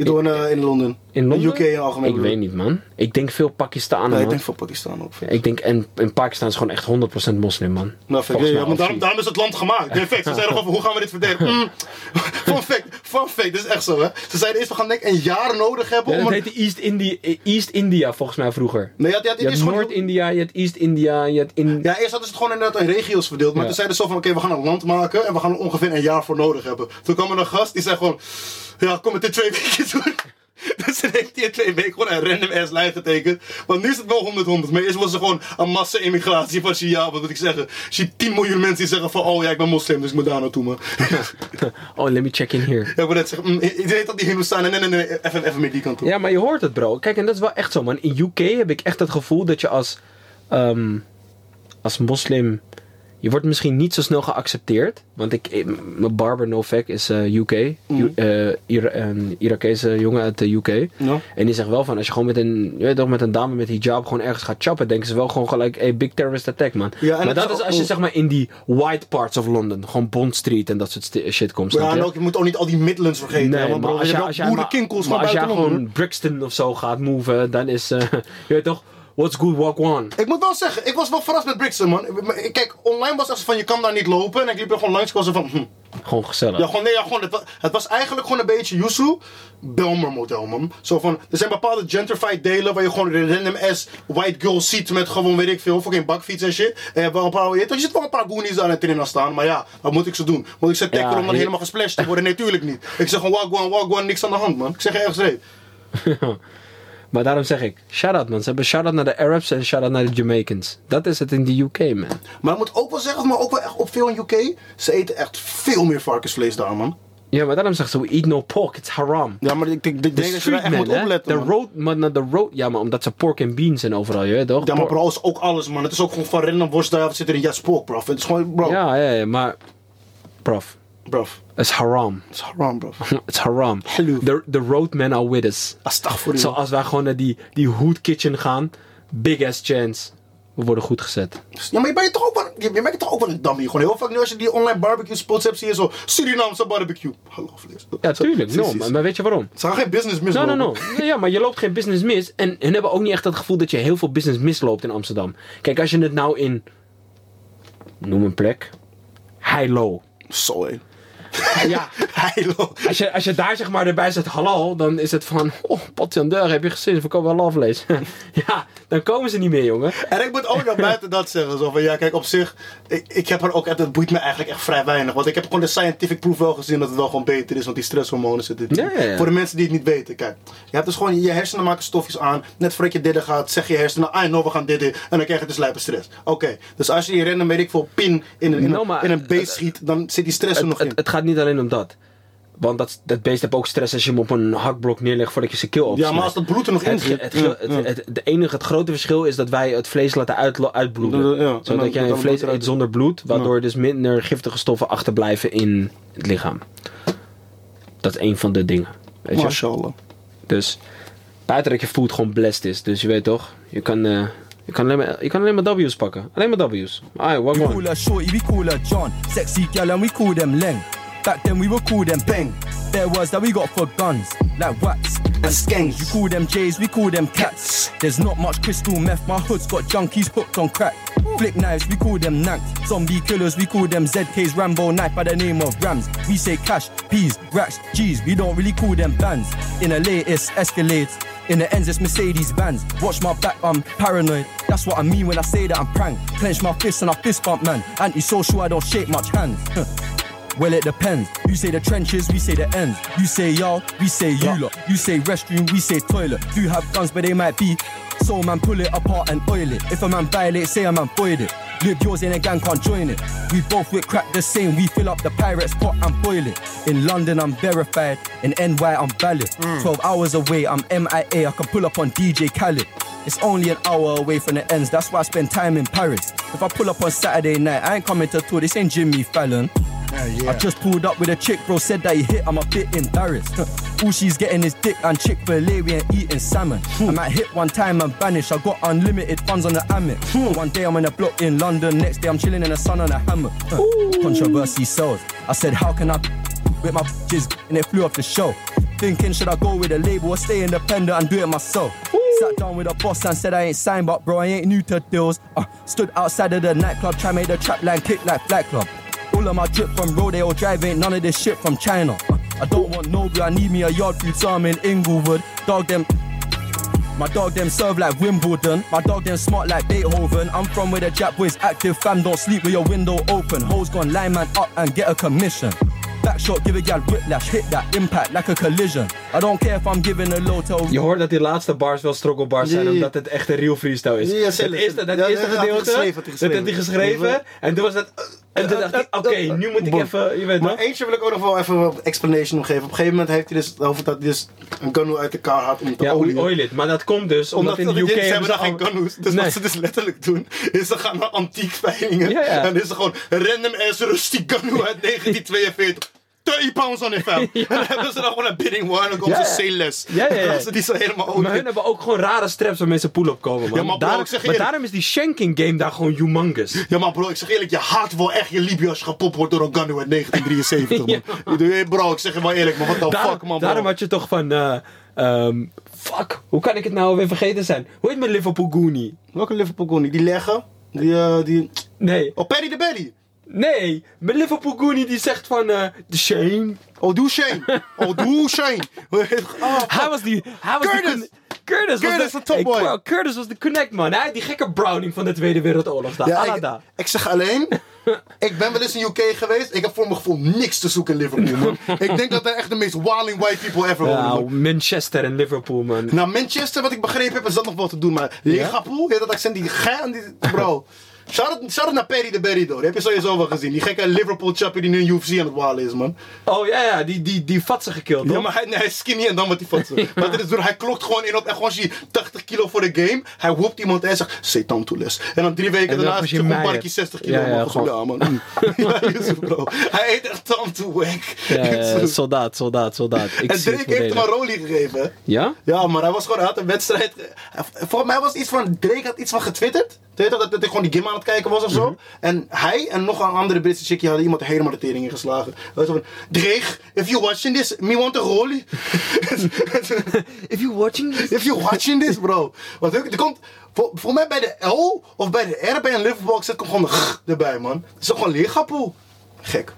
Je doet in, eh, in Londen. in Londen? UK in algemeen. Ik weet niet, man. Ik denk veel Pakistanen, Nee, ik denk van Pakistan ook. Ik denk, en in Pakistan is gewoon echt 100% moslim, man. Nou, fact, ja, maar daarom, daarom is het land gemaakt. Fact, ze zeiden gewoon van, hoe gaan we dit verdedigen? Mm. Fun fact, fun fact, dit is echt zo hè. Ze zeiden eerst, we gaan denk een jaar nodig hebben Ja, om... een- heette East India, East India volgens mij vroeger. Nee, je had, je had Je hebt eerst gewoon- Noord-India, je hebt East-India, je hebt in... Ja, eerst hadden ze het gewoon inderdaad in regio's verdeeld. Maar Ja. toen zeiden ze zo van, oké, we gaan een land maken en we gaan er ongeveer een jaar voor nodig hebben. Toen kwam er een gast, die zei gewoon, ja, kom het in twee weken doen. Dus dan heeft hij in twee weken gewoon een random ass lijn getekend. Want nu is het wel 100-100. Maar eerst was er gewoon een massa-immigratie van Shia. Wat moet ik zeggen? Zie je 10 miljoen mensen die zeggen van, oh ja, ik ben moslim, dus ik moet daar naartoe, man. Oh, let me check in here. Ja, net zeggen, mm, ik weet dat die Hindoestanen, nee, nee, nee, even, even die kant toe. Ja, maar je hoort het, bro. Kijk, en dat is wel echt zo, man. In UK heb ik echt het gevoel dat je als, ehm, als moslim... Je wordt misschien niet zo snel geaccepteerd. Want ik, ik- mijn barber Novak is eh, UK. Ju- eh, Ira- een Irakese jongen uit de UK. En die zegt wel van, als je gewoon met een, je weet toch, met een dame met hijab gewoon ergens gaat chappen, denken ze wel gewoon gelijk, hey, big terrorist attack, man. Ja, maar dat is als je zeg maar in die white parts of London, gewoon Bond Street en dat soort shit komt, Ja, je? en ook, je moet ook niet al die Midlands vergeten. hè, Nee, want maar bro, als je als boerenkinkels maar, maar als Londen. gewoon Brixton of zo gaat moven, dan is, eh, je weet toch, what's good, walk one. Ik moet wel zeggen, ik was wel verrast met Brixton, man. Kijk, online was het van, je kan daar niet lopen. En ik liep er gewoon langs, ik was er van, hm. Gewoon gezellig. Ja, gewoon, nee, ja, gewoon, het, wa- het was eigenlijk gewoon een beetje Yusu Belmer model, man. Zo van, er zijn bepaalde gentrified delen waar je gewoon een random ass white girl ziet met gewoon, weet ik veel, fucking bakfiets en shit. En hebt wel een paar, je, ziet wel een paar goonies aan het erin staan, maar ja, wat moet ik ze doen? Moet ik ze tackelen Ja, om dan je- helemaal gesplashed te worden? Nee, tuurlijk niet. Ik zeg gewoon, walk one, walk one, niks aan de hand, man. Ik zeg ergens reed. Maar daarom zeg ik, shout-out man. Ze hebben shout-out naar de Arabs en shout-out naar de Jamaicans. Dat is het in de UK, man. Maar ik moet ook wel zeggen, maar ook wel echt op veel in UK, ze eten echt veel meer varkensvlees daar, man. Ja, maar daarom zegt ze, we eat no pork, it's haram. Ja, maar ik, ik, ik De denk dat je daar echt moet opletten, De road, maar naar de road, ja, maar omdat ze pork en beans zijn overal, je weet toch? Ja, maar bro, is ook alles, man. Het is ook gewoon van random worst daar, zit er in? Ja, spook, bro. Het is gewoon, bro. Ja, ja, ja, maar, prof, Bro, it's haram. het is haram, bro. It's haram. The, the roadmen are with us. Astaghfirullah. Zo als wij gewoon naar die, die hood kitchen gaan, big ass chance. We worden goed gezet. Ja, maar je bent toch ook wel, je, je bent toch ook wel een dummy. Gewoon heel vaak nu als je die online barbecue spots hebt, zie je zo Surinaamse barbecue. Hallo, vlees. Ja, tuurlijk. No, maar, maar weet je waarom? Ze gaan geen business No, mislopen. no, no. Nee, Ja, maar je loopt geen business mis. En hun hebben ook niet echt het gevoel dat je heel veel business misloopt in Amsterdam. Kijk, als je het nou in... Noem een plek. High-low. Zo, hé. Ja, als je, als je daar zeg maar erbij zet halal, dan is het van, oh, potjandeur, heb je gezien, we verkopen wel vlees. ja, dan komen ze niet meer, jongen. En ik moet ook nog buiten dat zeggen. Zo van, ja, kijk, op zich, ik, ik heb er ook het boeit me eigenlijk echt vrij weinig. Want ik heb gewoon de scientific proof wel gezien dat het wel gewoon beter is. Want die stresshormonen zitten. Ja, ja, ja. Voor de mensen die het niet weten, kijk. Je hebt dus gewoon, je hersenen maken stofjes aan. Net voordat je dit gaat, zeg je hersenen, ah, nou, we gaan dit. En dan krijg je dus lijpe stress. Oké, dus als je in rennen, weet ik veel, pin in een, in Nou, een, maar- in een beest schiet, dan zit die stress er nog in. het, het gaat niet alleen om dat. Want dat, dat beest heeft ook stress als je hem op een hakblok neerlegt voordat je zijn keel opsnijdt. ja, maar als dat bloed er nog in Het, zit. het, het, de enige, het grote verschil is dat wij het vlees laten uitbloeden. Ja, Zodat jij vlees eet zonder bloed, waardoor dus minder giftige stoffen achterblijven in het lichaam. Dat is een van de dingen. Weet je? Mashallah. Dus buiten dat je food gewoon blessed is. Dus je weet toch, je kan, eh, je kan, alleen, maar, je kan alleen maar W's pakken. Alleen maar W's. What We one. call her Shorty, we call her John. Sexy gal and we call them Leng. Back then we would call them Bang. There was that we got for guns, like wax and skanks. You call them J's, we call them cats. There's not much crystal meth, my hood's got junkies hooked on crack. Flick knives, we call them nanks. Zombie killers, we call them ZK's Rambo knife by the name of Rams. We say cash, peas, racks, G's, we don't really call them bands. In a latest Escalades. In the ends, it's Mercedes Benz. Watch my back, I'm paranoid. That's what I mean when I say that I'm prank. Clench my fist and I fist bump, man. Antisocial, I don't shake much hands. Well, it depends. You say the trenches, we say the ends. You say y'all, we say you lot. You say restroom, we say toilet. Do have guns, but they might be. So man, pull it apart and oil it. If a man violate, say a man void it. Live yours in a gang, can't join it. We both with crack the same. We fill up the pirates pot and boil it. In London, I'm verified. In NY, I'm valid. Mm. 12 hours away, I'm MIA. I can pull up on DJ Khaled. It's only an hour away from the ends. That's why I spend time in Paris. If I pull up on Saturday night, I ain't coming to tour. This ain't Jimmy Fallon. I just pulled up with a chick, bro. Said that he hit, I'm a bit embarrassed. All she's getting is dick and Chick fil A, we ain't eating salmon. Hmm. I might hit one time and vanish. I got unlimited funds on the Amit. One day I'm in a block in London, next day I'm chilling in the sun on a hammock. Controversy sells. I said, How can I with my jizz? And it flew off the show. Thinking, should I go with a label or stay independent and do it myself? Sat down with a boss and said I ain't signed, but bro, I ain't new to deals. Uh, stood outside of the nightclub, try make the trap line kick like Flat Club. All of my drip from Rodeo Drive ain't none of this shit from China. Uh, I don't want no I need me a yard food, so I'm in Inglewood. Dog them. My dog them serve like Wimbledon. My dog them smart like Beethoven. I'm from where the Jap boys active, fam. Don't sleep with your window open. Hoes gone line man up and get a commission. Back shot, give a gal whiplash, hit that impact like a collision. I don't care if I'm giving a low toe. Je hoort dat die laatste bars wel struggle bars zijn, omdat het echt een real freestyle is. Ja, het eerste, dat Ja, eerste gedeelte, geschreven, had hij dat had hij geschreven. geschreven, en toen was het... En toen dacht hij, oké, nu moet ik even, je weet Maar eentje wil ik ook nog wel even een explanation geven. Op een gegeven moment heeft hij dus over dat hij dus een ganu uit elkaar had om te Ja, olieën. oil it. Maar dat komt dus omdat, Omdat in de UK ze hebben daar geen canoes. Dus Nee. wat ze dus letterlijk doen, is ze gaan naar antiek veilingen. Ja, ja. En is er gewoon random ass rusty canoe uit 1942. 30 pounds on it, fam. En dan hebben ze dan gewoon een bidding war en dan komen ze less. Ja, ja, dan ze die zo helemaal Maar hun hebben ook gewoon rare straps waarmee ze pull-up komen, man. Ja, maar bro, Daarom- ik zeg je maar daarom is die shanking game daar gewoon humongous. Ja, maar bro, ik zeg eerlijk, je haat wel echt je Libië als je gepopt wordt door een Ganu uit 1973, man. Hey, Bro, ik zeg je wel eerlijk. What the Daarom, fuck, man, bro. daarom had je toch van... eh, ehm, fuck, hoe kan ik het nou weer vergeten zijn? Hoe heet mijn Liverpool Goonie? Welke Liverpool Goonie? Die leggen? Die, eh, die... Nee, Oh, Paddy de Belly. Nee, mijn Liverpool Goonie die zegt van... eh de Shane. Oh, doe Shane. Oh, doe Shane. Oh, Hij was die... Hij was Curtis! Die Curtis, Curtis was de topboy. Hey, Curtis was de connect, man. Hij had die gekke Browning van de Tweede Wereldoorlog daar. Ja, ik, ik zeg alleen, ik ben wel eens in UK geweest. Ik heb voor mijn gevoel niks te zoeken in Liverpool, man. ik denk dat er echt de meest wilding white people ever Ja, man. Manchester en Liverpool, man. Nou, Manchester, wat ik begrepen heb, is dat nog wel te doen. Maar Liverpool, ja? dat accent, die gaan, die, bro. Shout-out shout naar Perry de Berry, door. Heb je sowieso wel gezien. Die gekke Liverpool chappie die nu in UFC aan het walen is, man. Oh ja, ja, die, die, die vatsen gekild, Ja, maar hij, nee, hij is skinny en dan met die fotsen. Maar dit is door, hij klokt gewoon in op, en gewoon zie je 80 kilo voor de game. Hij whoopt iemand en hij zegt, say down to less. En dan drie weken daarna is hij een meier. barkie 60 kilo. Ja, ja, man. gewoon- Ja, man. Mm. ja, Yusuf, bro. Hij eet echt to whack. Ja, soldaat, soldaat, soldaat. Ik en Drake heeft hem een rolie gegeven. Ja? Ja, maar hij was gewoon, hij had een wedstrijd. ge- Volgens mij was iets van, Drake had iets van getwitterd. Weet je, dat, dat hij gewoon die game aan het kijken was of zo. Mhm. En hij en nog een andere Britse chickie hadden iemand helemaal de tering ingeslagen. Hij was zo van, Drake, if you watching this, me want a rolie. If you watching this... If you're watching this, bro. Want er er komt, voor, voor mij bij de L of bij de R bij een Liverpool zit komt gewoon de G erbij, man. Het is toch gewoon leergappel. Gek.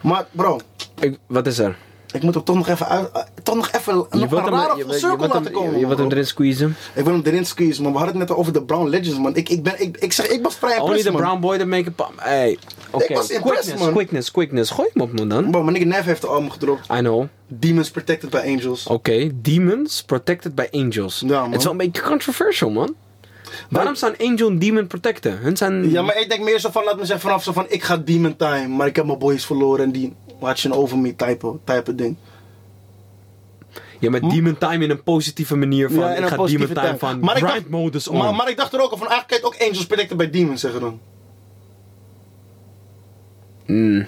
Maar, bro, Ik, wat is er? Ik moet hem toch nog even uit, eh, toch nog even nog een rare full circle laten hem, komen. je, je wilt hem erin squeezen. Ik wil hem erin squeeze, man. We hadden het net over de Brown Legends, man. Ik, ik, ben, ik, ik zeg, ik was vrij Only impressed, the man. brown boy that make a. Hey, oké. Quickness, man. quickness, quickness. Gooi hem op me dan. Bro, mijn nigga Nev heeft de album gedropt. I know. Demons Protected by Angels. Oké, Demons Protected by Angels. Ja, man. Het is wel een beetje controversial, man. Waarom staan Angel en Demon protecten? Hun zijn... Ja, maar ik denk meer zo van, laat me zeggen, vanaf zo van, ik ga Demon Time, maar ik heb mijn boys verloren en die watching over me type, type ding. Ja, met Demon Time in een positieve manier van... Ja, ik ga Demon Time time. van Maar grind dacht- modus on. Maar, maar ik dacht er ook al van, eigenlijk kan je ook Angels Protected by Demons zeggen dan. Mm.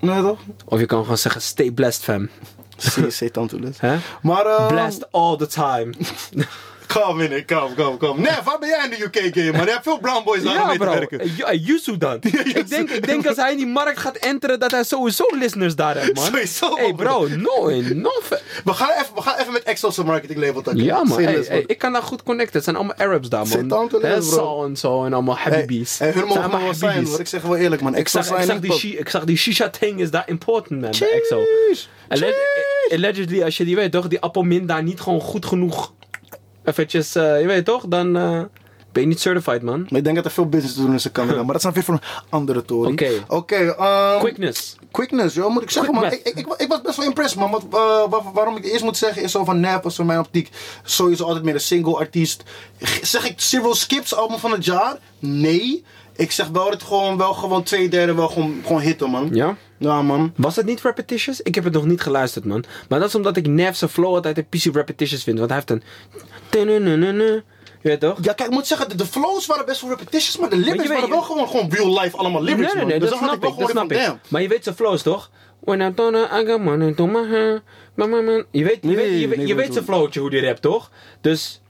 Nee toch? Of je kan gewoon zeggen, stay blessed, fam. To this. Hè? Maar eh... Blessed all the time. Kom in, kom, kom, kom. Nee, waar ben jij in de UK game, man? Je hebt veel brown boys daar ja, mee te werken. Ja, Yusu dan. ik, denk, ik denk als hij in die markt gaat enteren, dat hij sowieso listeners daar heeft, man. Sowieso, Hey bro. no, no. We gaan even, we gaan even met Exos marketing label takken. Ja, man. Hey, Serieus, hey, ik kan daar goed connecten. Het zijn allemaal Arabs daar, Zit man. aan leren, bro. Saul en zo en allemaal Habibi's. hey, hun mogen wel zijn hoor. Ik zeg wel eerlijk, man. Ik zag, ik, die, shi- ik zag die shisha-thing is daar important, man, bij EXO. Allegedly, als je die weet toch, die appelmint daar niet gewoon goed genoeg eventjes, eh, je weet toch, dan eh, ben je niet certified, man. Maar ik denk dat er veel business te doen is in Canada. maar dat is dan weer voor een andere tory. Oké. Oké, ehm, Quickness. Quickness, joh, moet ik zeggen, Quick man. Ik, ik, ik, was best wel impressed, man. Want, eh, waar- waarom ik eerst moet zeggen is zo van Nap was van mijn optiek sowieso altijd meer een single artiest. Zeg ik Cyril Skips album van het jaar? Nee. Ik zeg wel dat het gewoon, wel gewoon twee derde wel gewoon, gewoon hitten, man. Ja? Ja, man. Was het niet repetitious? Ik heb het nog niet geluisterd, man. Maar dat is omdat ik Nev zijn flow altijd een PC repetitious vind. Want hij heeft een... Je weet toch? Ja, kijk, ik moet zeggen, de, de flows waren best wel repetitious, maar de lyrics waren wel gewoon, gewoon real life allemaal lyrics, nee, nee, man. nee, dus dat snap ik dat gewoon snap ik. Maar je weet zijn flows toch? When I don't know, I got money to my hand. Je weet, je Nee, weet, je, weet, je weet zijn flowtje hoe die rapt toch? Dus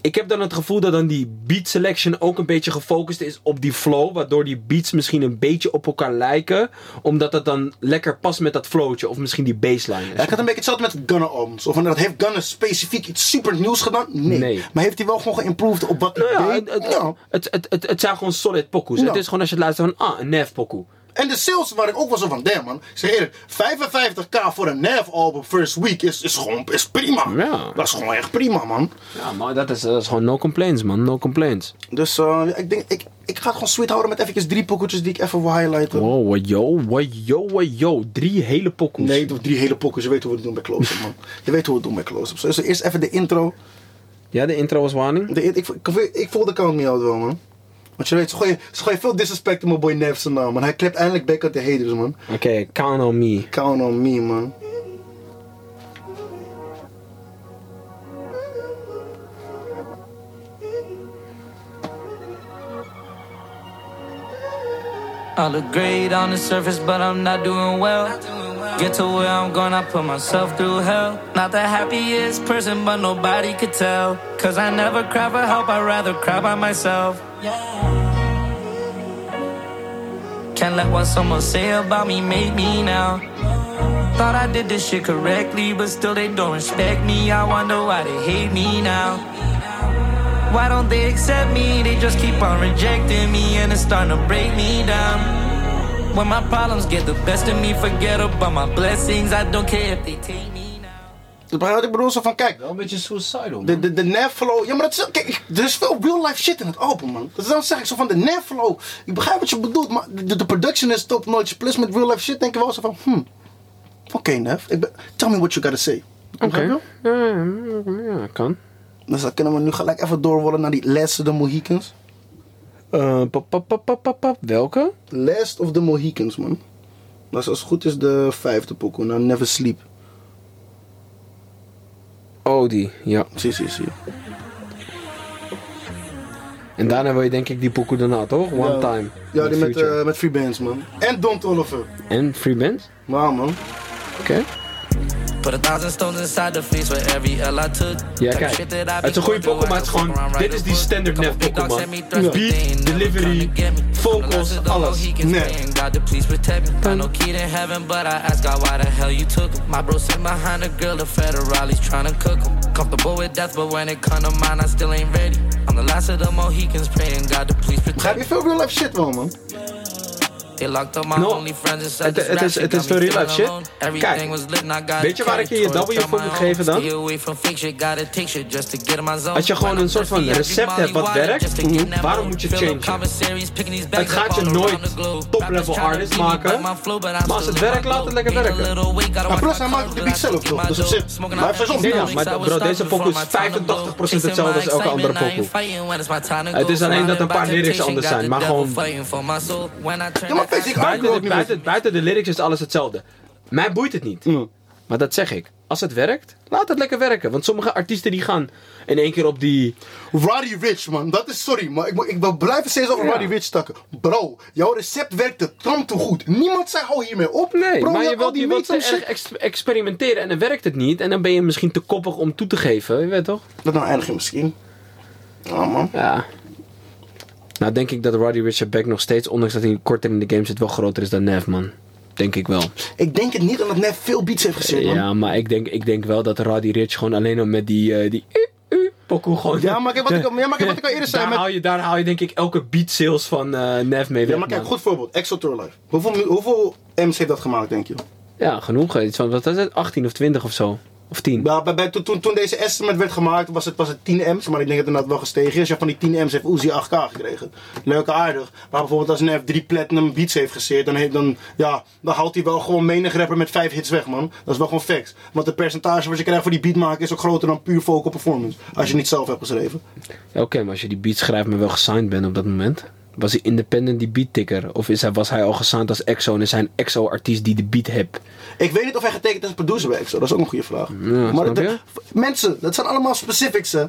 ik heb dan het gevoel dat dan die beat selection ook een beetje gefocust is op die flow. Waardoor die beats misschien een beetje op elkaar lijken. Omdat het dan lekker past met dat flowtje. Of misschien die baseline. Ja, ik had een beetje hetzelfde met Gunna albums. Of dat heeft Gunna specifiek iets super nieuws gedaan? Nee. Nee. Maar heeft hij wel gewoon geïmproved op wat Nou ja, deed? het, het, Ja. het, het, het, het zijn gewoon solid pokoes. Het is gewoon als je het luistert van, ah, een Nev pokoe. En de sales waren ik ook wel zo van, damn man. Ik zeg eerlijk, 55k voor een Nav album first week is, is gewoon is prima. Ja. Dat is gewoon echt prima, man. Ja, maar dat is, dat is gewoon no complaints, man. No complaints. Dus eh, ik denk, ik, ik ga het gewoon sweet houden met eventjes drie pokoetjes die ik even wil highlighten. Wow, yo, yo, yo. Drie hele pokoes. Nee, drie hele pokkers. Je weet hoe we het doen bij Close-Up, man. Je weet hoe we het doen bij Close-Up. Dus eerst even de intro. Ja, de intro was warning. De, ik, ik, ik voel de count niet out wel, man. Want je weet, ze gooien, ze gooien veel disrespect op mijn boy Nev zijn naam, man. Hij klept eindelijk back at de haters, man. Oké, count on me. Count on me, man. I look great on the surface, but I'm not doing well. Get to where I'm going, I put myself through hell. Not the happiest person, but nobody could tell. Cause I never cry for help, I'd rather cry by myself. Can't let what someone say about me make me now. Thought I did this shit correctly, but still they don't respect me. I wonder why they hate me now. Why don't they accept me? They just keep on rejecting me and it's starting to break me down. When my problems get the best of me, forget about my blessings. I don't care if they take me now. Begrijp wat ik bedoel? Zo van, kijk, Wel een beetje suicidal, de, de, de Nev flow. Ja, maar dat is, kijk, er is veel real life shit in het album, man. Dus dan zeg ik zo van, de Nev flow. Ik begrijp wat je bedoelt, maar de, de production is top notch. Plus met real life shit denk ik wel zo van, hmm. Oké. Ik ben, tell me what you gotta say. Oké. Je? Ja, ja, kan. Dus dan kunnen we nu gelijk even doorrollen naar die of the Mohicans. Eh, pap, pap, pap, pap, pap, pap. Welke? Last of the Mohicans, man. Dat is als het goed is de vijfde pokoe. Nou, Never Sleep. Oh, die. Ja. Zie, zie, zie. En daarna wil je denk ik die pokoe daarna, toch? One Ja. Time. Ja, die met, eh, met Free Bands, man. En Don Toliver. En Free Band? Maar man. Oké. Put a thousand stones inside the face for every L I took. Ja, Type kijk. shit that I Het is een goede Pokémon, het is gewoon... Dit is die standard big dogs Pokémon. sent me threats, but they Beat, delivery, tryna get me. vocals, The of the alles. Nee. praying God to please protect me. Got no key to heaven, but I ask God why the hell you took him. My bro sit behind a girl, the federales tryna cook him. Comfortable with death, but when it come to mine, I still ain't ready. I'm the last of the Mohicans praying God to please Begrijp protect je me. veel real life shit wel, man? No, only friends and said het- this het is- het got is me veel real life shit. Kijk, Everything was lit and I got weet je waar ik je je. W voor moet geven dan? Als je gewoon een soort van recept hebt wat werkt, that waarom moet je changen? Het gaat je nooit top-level artist maken. Maar als het werkt, laat het lekker werken. Maar plus, hij maakt de beat zelf, toch? Dus op zich, hij heeft zijn Ja, maar bro, deze pokoe is before my time to 85% blow. hetzelfde als elke andere pokoe. Het is alleen dat een paar lyrics anders zijn, maar gewoon- Ja, maar Buiten de, niet buiten, buiten de lyrics is alles hetzelfde. Mij boeit het niet. Maar dat zeg ik. Als het werkt, laat het lekker werken. Want sommige artiesten die gaan in één keer op die... Roddy Rich, man. Dat is sorry, maar ik, ik wil blijven steeds over Ja. Roddy Rich stakken. Bro, jouw recept werkte tram te goed. Niemand zei, hou hiermee op. Nee, Bro, maar je wilt, die je wilt te mates en erg ex- experimenteren en dan werkt het niet. En dan ben je misschien te koppig om toe te geven. Je weet toch? Dat nou eindig je misschien. Ja, man. Ja. Nou denk ik dat Roddy Richard Beck nog steeds, ondanks dat hij korter in de game zit, wel groter is dan Nev, man. Denk ik wel. Ik denk het niet, omdat Nef veel beats heeft gezet, man. Ja, maar ik denk, ik denk wel dat Roddy Rich gewoon alleen al met die... eh, die uh, uh, pokoe gewoon... Ja, maar kijk wat ik, ja, maar kijk wat ik al eerder zei. daar, Met, haal je, daar haal je denk ik elke beat sales van eh Nev mee weg, ja, maar kijk, man. goed voorbeeld. Exo Tour Life. Hoeveel, hoeveel M's heeft dat gemaakt, denk je? Ja, genoeg. Iets van, wat is het? 18 of 20 of zo. Of 10. Ja, bij, bij, toen, toen, deze estimate werd gemaakt, was het, was het 10 M's. Maar ik denk dat het inderdaad wel gestegen is. Ja, van die 10 M's heeft Uzi 8K gekregen. Leuk aardig. Maar bijvoorbeeld als Nef 3 platinum beats heeft geseerd, dan, heeft, dan, ja, dan haalt hij wel gewoon menig rapper met 5 hits weg, man. Dat is wel gewoon facts. Want het percentage wat je krijgt voor die beat maken is ook groter dan puur vocal performance. Als je het niet zelf hebt geschreven. Ja, Oké, maar als je die beat schrijft, maar wel gesigned bent op dat moment. Was hij independent die beat ticker? Of is hij, was hij al gesigned als EXO en is hij een EXO-artiest die de beat heeft? Ik weet niet of hij getekend is als producer bij Exo. Dat is ook een goede vraag. maar de- mensen, dat zijn allemaal specifics, hè.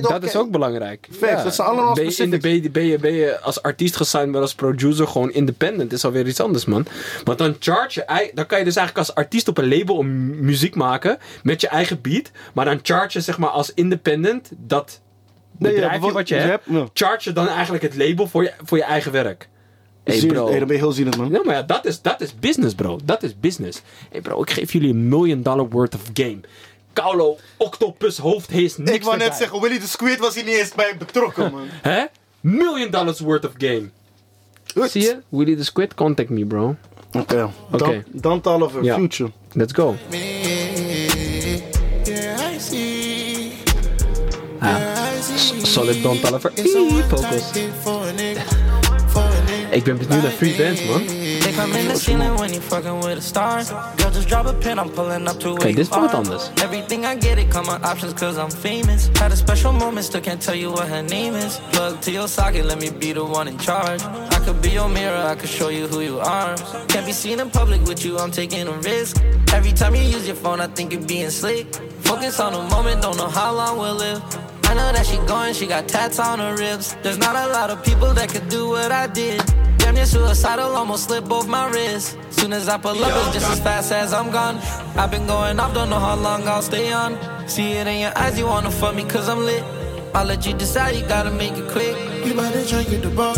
Dat is ook belangrijk. Facts, dat zijn allemaal ben je, in de, ben, je, ben, je, ben je als artiest gesigned, maar als producer gewoon independent. is alweer iets anders, man. Want dan charge je, dan kan je dus eigenlijk als artiest op een label om muziek maken met je eigen beat. Maar dan charge je zeg maar als independent dat Nee, ja, bedrijfje bijvoorbeeld- wat je je hebt. hebt- ja. Charge je dan eigenlijk het label voor je, voor je eigen werk. Hey bro. Hey, dan ben je heel zielig, man. Ja, maar ja, dat is, dat is business, bro. Dat is business. Hey bro, ik geef jullie een million dollar worth of game. Kaulo, Octopus, hoofd, heeft niks Ik wou net zeggen, Willy de Squid was hier niet eens bij betrokken, man. Hè? Million dollars worth of game. Zie je? Willy the Squid, contact me, bro. Oké, Oké. dan, dan talen we Ja. Future. Let's go. S- Solid Don Tolliver. Focus. Ik ben benieuwd naar Free Bands, man. In the ceiling when you fucking with a star. Girl, just drop a pin, I'm pulling up to where Kijk, dit is wat anders. Everything I get, it come on options cause I'm famous. Had a special moment, still can't tell you what her name is. Plug to your socket, let me be the one in charge. I could be your mirror, I could show you who you are. Can't be seen in public with you, I'm taking a risk. Every time you use your phone, I think you're being slick. Focus on the moment, don't know how long we'll live. Know that she going, she got tats on her ribs. There's not a lot of people that could do what I did. Damn near suicidal, almost slipped both my wrists. Soon as I pull up, it's just as fast as I'm gone. I've been going off, don't know how long I'll stay on. See it in your eyes, you wanna fuck me cause I'm lit. I'll let you decide, you gotta make it quick. You to drink at the bar.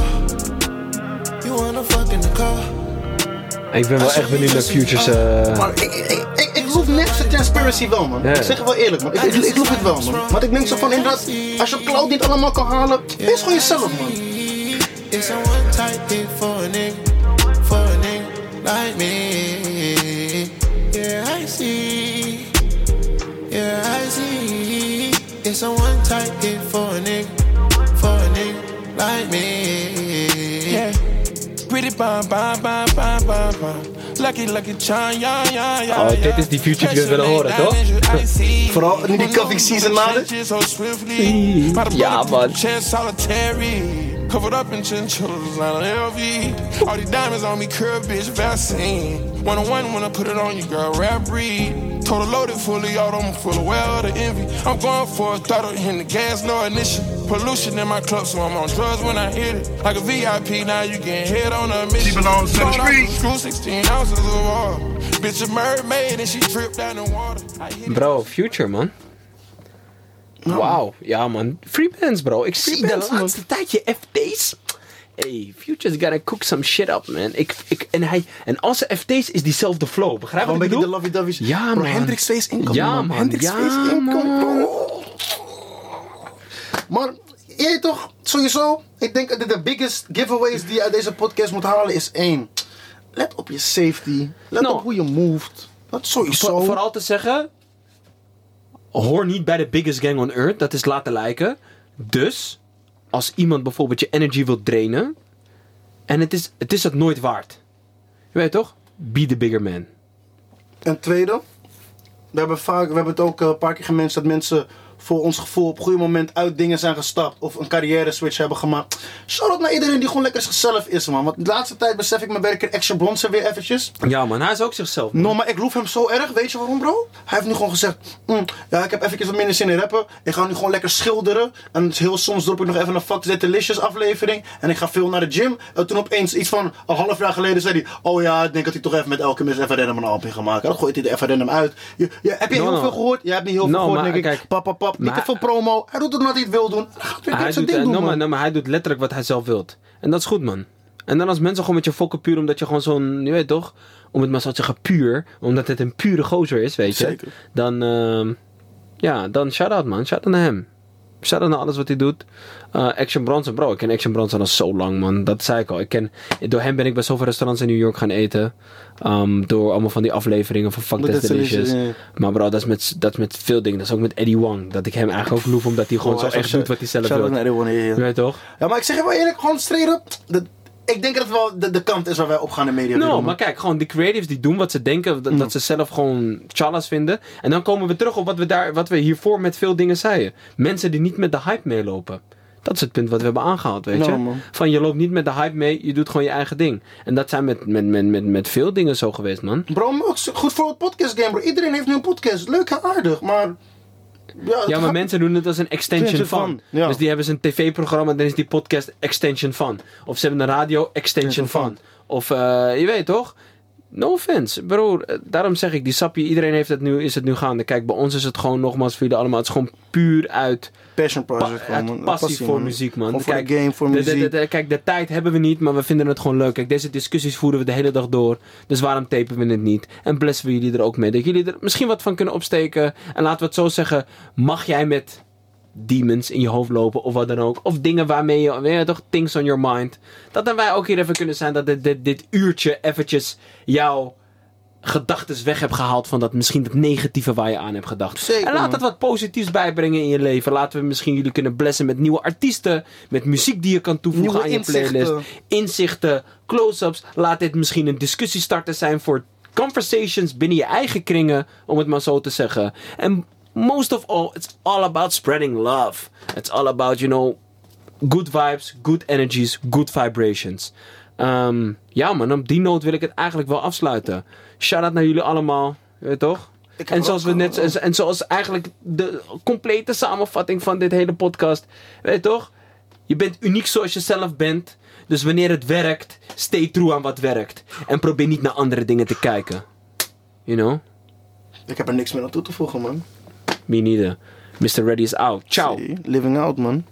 You wanna fuck in the car. Ik ben wel echt benieuwd naar Futures. eh, Maar ik, ik, ik, ik net zijn transparency wel, man. Ja. Ik zeg het wel eerlijk, man. Ik, ik, ik het wel, man. Want ik denk zo van, inderdaad, als je op cloud niet allemaal kan halen, wees gewoon jezelf, man. It's a one type hit for a nigga, for a nigga like me. Yeah, I see. Yeah, I see. It's a one type hit for a nigga, for a nigga like me. Yeah. Pretty bam bam bam bam bam bam. Lucky lucky charm, ja ja ja. Oh, dit is die Future die we willen horen, toch? Vooral nu die cuffing season nadert. Oh, ja, man. Chest solitary. Covered up in chinchillas, not an LV. All these diamonds on me, curve bitch, Vaseline. One on one when I put it on you, girl, rap breed. Total loaded fully auto, I'm full of well the envy. I'm going for a throttle in the gas, no ignition. Pollution in my club, so I'm on drugs when I hit it. Like a VIP, now you can hit on a mission. She belongs to the street. Screw 16 ounces of water. Bitch a mermaid and she dripped down in water. Bro, Future, man. Wauw, ja man. Free bands, bro. Ik zie de bands, man. laatste tijd je FT's. Hey, Future's gotta cook some shit up, man. Ik, ik, en, hij, en als ze FT's is diezelfde flow. Begrijp je wat ik de bedoel? Ja, Bro, man. Hendrix Face Income, Ja, man. man. Hendrix Ja, Face Income, man. bro. Maar, je toch, sowieso, ik denk dat de biggest giveaways die je uit deze podcast moet halen is één. let op je safety. Let Nou. op hoe je moved. Dat sowieso. Voor- vooral te zeggen, hoor niet bij de biggest gang on earth. Dat is laten lijken. Dus, als iemand bijvoorbeeld je energy wil drainen. En het is het, is het nooit waard. Je weet toch? Be the bigger man. En tweede, we hebben, vaak, we hebben het ook eh, een paar keer gemenst dat mensen voor ons gevoel op een goede moment uit dingen zijn gestapt of een carrière switch hebben gemaakt. Shout out naar iedereen die gewoon lekker zichzelf is, man. Want de laatste tijd besef ik mijn werker Action Bronson weer eventjes. Ja man, hij is ook zichzelf. man. No, maar ik loef hem zo erg. Weet je waarom, bro? Hij heeft nu gewoon gezegd: "Mm, Ja, ik heb even wat minder zin in rappen. Ik ga nu gewoon lekker schilderen. En heel soms drop ik nog even een Fuck That Delicious aflevering. En ik ga veel naar de gym. En toen opeens, iets van een half jaar geleden, zei hij: Oh ja, ik denk dat hij toch even met elke mis even random een album gaat maken. Dan gooit hij er even random uit. Je, je- heb je No, heel no. veel gehoord? Je hebt niet heel veel gehoord, maar denk ik. kijk, pap, pap, pap. Niet maar- te veel promo. Hij doet het omdat hij het wil doen. Dan gaat hij weer hij zijn doet, ding doen, no, man. maar, no, maar hij doet letterlijk wat hij zelf wilt. En dat is goed man. En dan als mensen gewoon met je fokken puur omdat je gewoon zo'n, je weet toch, om het maar zo te zeggen puur, omdat het een pure gozer is, weet je. Zeker. Dan, ehm, ja, dan shout out man, shout out naar hem. Shout out naar alles wat hij doet. Eh, Action Bronson, bro, ik ken Action Bronson al zo lang man, dat zei ik al. Ik ken, door hem ben ik bij zoveel restaurants in New York gaan eten. Ehm, door allemaal van die afleveringen van Fuck. Delicious, ja. Maar bro, dat is, met, dat is met veel dingen. Dat is ook met Eddie Wang. Dat ik hem eigenlijk ook loef omdat hij gewoon Oh, zo echt doet wat hij zelf wil. everyone here, ja. Toch? Ja, maar ik zeg je wel eerlijk, gewoon straight up. ik denk dat het wel de, de kant is waar wij op gaan in de media. Wereld, maar kijk, gewoon die creatives die doen wat ze denken, dat, Mm. dat ze zelf gewoon chalas vinden. En dan komen we terug op wat we, daar, wat we hiervoor met veel dingen zeiden. Mensen die niet met de hype meelopen. Dat is het punt wat we hebben aangehaald, weet Nou, je. man. Van je loopt niet met de hype mee, je doet gewoon je eigen ding. En dat zijn met, met, met, met, met veel dingen zo geweest, man. Bro, goed voor het podcast game, bro. Iedereen heeft nu een podcast. Leuk en aardig, maar... Ja, maar gaat- mensen doen het als een extension van. van, ja. Dus die hebben ze een tv-programma, dan is die podcast extension van. Of ze hebben een radio extension Extension van. Of eh, je weet toch? No offense, broer. Eh, Daarom zeg ik, die sapje, iedereen heeft het nu, is het nu gaande. Kijk, bij ons is het gewoon nogmaals voor jullie allemaal. Het is gewoon puur uit, Passion pa- project, uit man. passie, voor man. muziek, man. Voor kijk, de game, voor de- muziek. de- de- kijk, de tijd hebben we niet, maar we vinden het gewoon leuk. Kijk, deze discussies voeren we de hele dag door. Dus waarom tapen we het niet? En blessen we jullie er ook mee. Dat jullie er misschien wat van kunnen opsteken. En laten we het zo zeggen, mag jij met demons in je hoofd lopen of wat dan ook. Of dingen waarmee je, weet je toch, things on your mind. Dat dan wij ook hier even kunnen zijn dat dit, dit, dit uurtje eventjes jouw gedachten weg hebt gehaald van dat misschien dat negatieve waar je aan hebt gedacht. Zeker, en laat het wat positiefs bijbrengen in je leven. Laten we misschien jullie kunnen blessen met nieuwe artiesten, met muziek die je kan toevoegen Nieuwe aan je inzichten. playlist. Inzichten, close-ups. Laat dit misschien een discussiestarter zijn voor conversations binnen je eigen kringen, om het maar zo te zeggen. En most of all, it's all about spreading love. It's all about, you know, good vibes, good energies, good vibrations. Ehm, ja man, op die noot wil ik het eigenlijk wel afsluiten. Shout out naar jullie allemaal, je weet toch? En zoals, we net, en, en zoals eigenlijk de complete samenvatting van dit hele podcast, weet je toch? Je bent uniek zoals je zelf bent. Dus wanneer het werkt, stay true aan wat werkt. En probeer niet naar andere dingen te kijken. You know? Ik heb er niks meer aan toe te voegen, man. Me neither. Mr. Ready is out. Ciao. Living out, man.